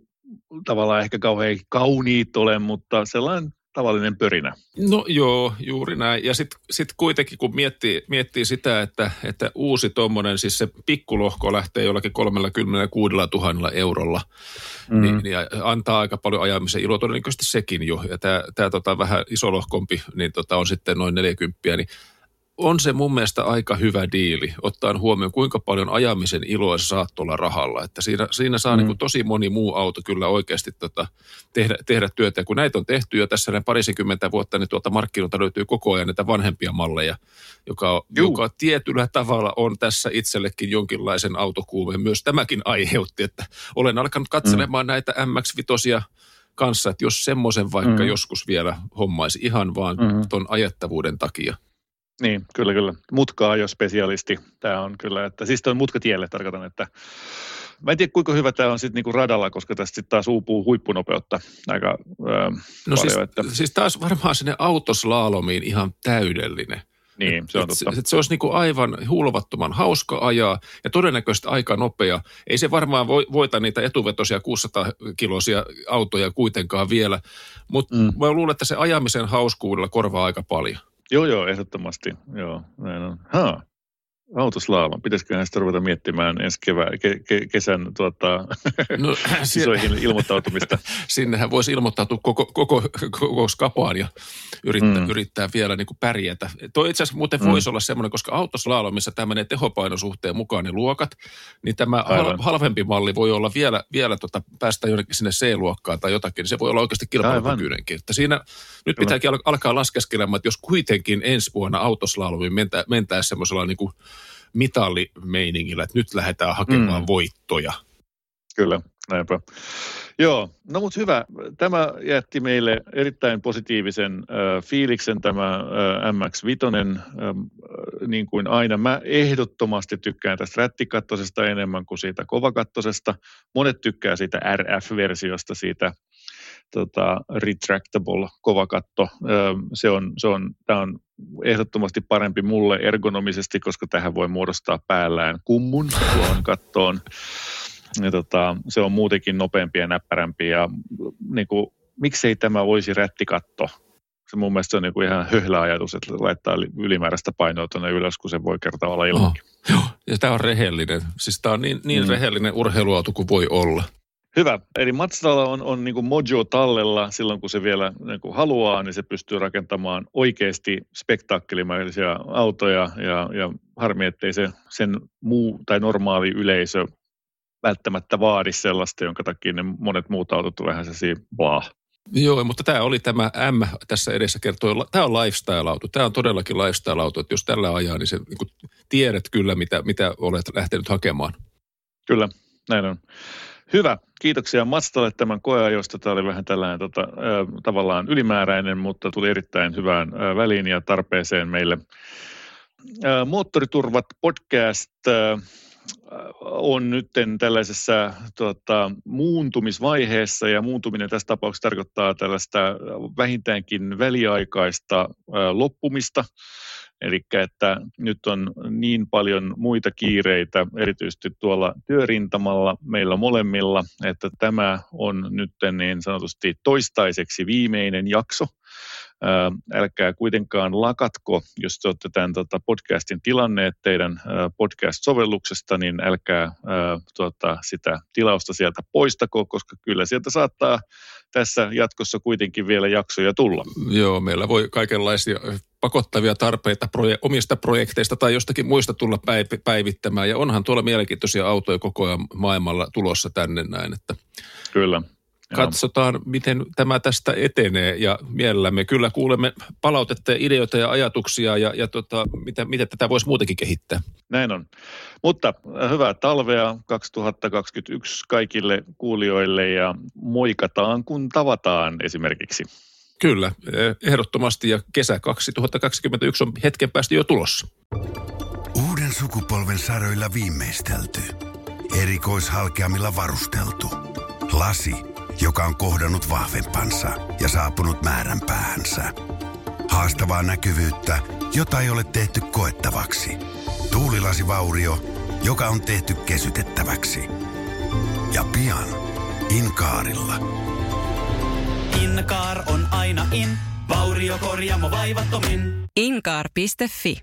tavallaan ehkä kauhean kauniit ole, mutta sellainen tavallinen pörinä. No joo, juuri näin. Ja sitten sit kuitenkin, kun miettii, miettii sitä, että, että uusi tuommoinen, siis se pikkulohko lähtee jollakin 36 000 eurolla, mm. niin, niin antaa aika paljon ajamisen iloa, todennäköisesti sekin jo. Ja tämä tota, vähän isolohkompi, niin tota, on sitten noin 40, niin on se mun mielestä aika hyvä diili, ottaen huomioon, kuinka paljon ajamisen iloa saat tuolla rahalla. Että siinä, siinä saa mm. niin kuin tosi moni muu auto kyllä oikeasti tota, tehdä, tehdä työtä. Ja kun näitä on tehty jo tässä parisikymmentä vuotta, niin tuolta markkinoilta löytyy koko ajan näitä vanhempia malleja, joka, joka tietyllä tavalla on tässä itsellekin jonkinlaisen autokuumeen. Myös tämäkin aiheutti, että olen alkanut katselemaan mm. näitä MX-5 kanssa, että jos semmoisen vaikka mm. joskus vielä hommaisi ihan vaan mm. ton ajettavuuden takia – niin, kyllä, kyllä. Mutkaa jo spesialisti. Tämä on kyllä, että siis on mutkatielle tarkoitan, että Mä en tiedä, kuinka hyvä tämä on sitten niinku radalla, koska tästä sitten taas uupuu huippunopeutta aika öö, no paljon. Siis, että... siis taas varmaan sinne autoslaalomiin ihan täydellinen. Niin, se on totta. Et, et se olisi niinku aivan hulvattoman hauska ajaa ja todennäköisesti aika nopea. Ei se varmaan voi, voita niitä etuvetosia 600-kiloisia autoja kuitenkaan vielä, mutta mm. mä luulen, että se ajamisen hauskuudella korvaa aika paljon. Joo, joo, ehdottomasti. Joo, näin on. Ha, autoslaavan. Pitäisiköhän sitä ruveta miettimään ensi kevää, ke, ke, kesän tuota, no, isoihin ilmoittautumista. Sinnehän voisi ilmoittautua koko, koko, koko skapaan ja yrittää, mm. yrittää vielä niin kuin pärjätä. Tuo itse asiassa muuten mm. voisi olla semmoinen, koska autoslaalomissa tämä menee tehopainosuhteen mukaan ne luokat, niin tämä Aivan. halvempi malli voi olla vielä, vielä tota, päästä jonnekin sinne C-luokkaan tai jotakin, niin se voi olla oikeasti kilpailukykyinenkin. Että siinä nyt pitääkin alkaa laskeskelemaan, että jos kuitenkin ensi vuonna autoslalomiin mentä, mentäisiin semmoisella niin kuin mitallimeiningillä, että nyt lähdetään hakemaan mm. voittoja. Kyllä, näinpä. Joo, no mutta hyvä. Tämä jätti meille erittäin positiivisen äh, fiiliksen tämä äh, MX-5, äh, niin kuin aina. Mä ehdottomasti tykkään tästä rättikattosesta enemmän kuin siitä kovakattosesta. Monet tykkää siitä RF-versiosta, siitä tota, retractable kovakatto. Se on, se on, tämä on ehdottomasti parempi mulle ergonomisesti, koska tähän voi muodostaa päällään kummun tuohon kattoon. Ja tota, se on muutenkin nopeampi ja näppärämpi ja niin kuin, miksei tämä voisi rättikatto se mun mielestä on niin kuin ihan höhlä ajatus, että laittaa ylimääräistä painoa tuonne ylös, kun se voi kertaa olla ilmankin. Oh, joo, ja tämä on rehellinen. Siis tämä on niin, niin mm. rehellinen urheiluauto kuin voi olla. Hyvä. Eli Mazdalla on, on niin Mojo tallella silloin, kun se vielä niin kuin haluaa, niin se pystyy rakentamaan oikeasti spektaakkelimaisia autoja ja, ja harmi, ettei se sen muu tai normaali yleisö välttämättä vaadi sellaista, jonka takia ne monet muut autot on vähän se blah. Joo, mutta tämä oli tämä M tässä edessä kertoo, tämä on lifestyle-auto. Tämä on todellakin lifestyle-auto, että jos tällä ajaa, niin, se, niin kuin tiedät kyllä, mitä, mitä olet lähtenyt hakemaan. Kyllä, näin on. Hyvä. Kiitoksia Matstalle tämän koeajosta. Tämä oli vähän tällainen tota, tavallaan ylimääräinen, mutta tuli erittäin hyvään väliin ja tarpeeseen meille. Moottoriturvat podcast on nyt tällaisessa tota, muuntumisvaiheessa ja muuntuminen tässä tapauksessa tarkoittaa tällaista vähintäänkin väliaikaista äh, loppumista. Eli että nyt on niin paljon muita kiireitä, erityisesti tuolla työrintamalla meillä molemmilla, että tämä on nyt niin sanotusti toistaiseksi viimeinen jakso. Älkää kuitenkaan lakatko, jos te olette tämän tota, podcastin tilanneet teidän podcast-sovelluksesta, niin älkää tuota, sitä tilausta sieltä poistako, koska kyllä sieltä saattaa tässä jatkossa kuitenkin vielä jaksoja tulla. Joo, meillä voi kaikenlaisia pakottavia tarpeita proje- omista projekteista tai jostakin muista tulla päiv- päivittämään. Ja onhan tuolla mielenkiintoisia autoja koko ajan maailmalla tulossa tänne näin. Että Kyllä. Katsotaan, miten tämä tästä etenee ja mielellämme kyllä kuulemme palautetta ja ideoita ja ajatuksia ja, ja tota, miten, miten tätä voisi muutenkin kehittää. Näin on. Mutta äh, hyvää talvea 2021 kaikille kuulijoille ja moikataan kun tavataan esimerkiksi. Kyllä, ehdottomasti ja kesä 2021 on hetken päästä jo tulossa. Uuden sukupolven saroilla viimeistelty. Erikoishalkeamilla varusteltu. Lasi, joka on kohdannut vahvempansa ja saapunut määränpäähänsä. Haastavaa näkyvyyttä, jota ei ole tehty koettavaksi. Tuulilasivaurio, joka on tehty kesytettäväksi. Ja pian Inkaarilla. In Inkaar on aina in, vauriokorjaamo vaivattomin. Inkaar.fi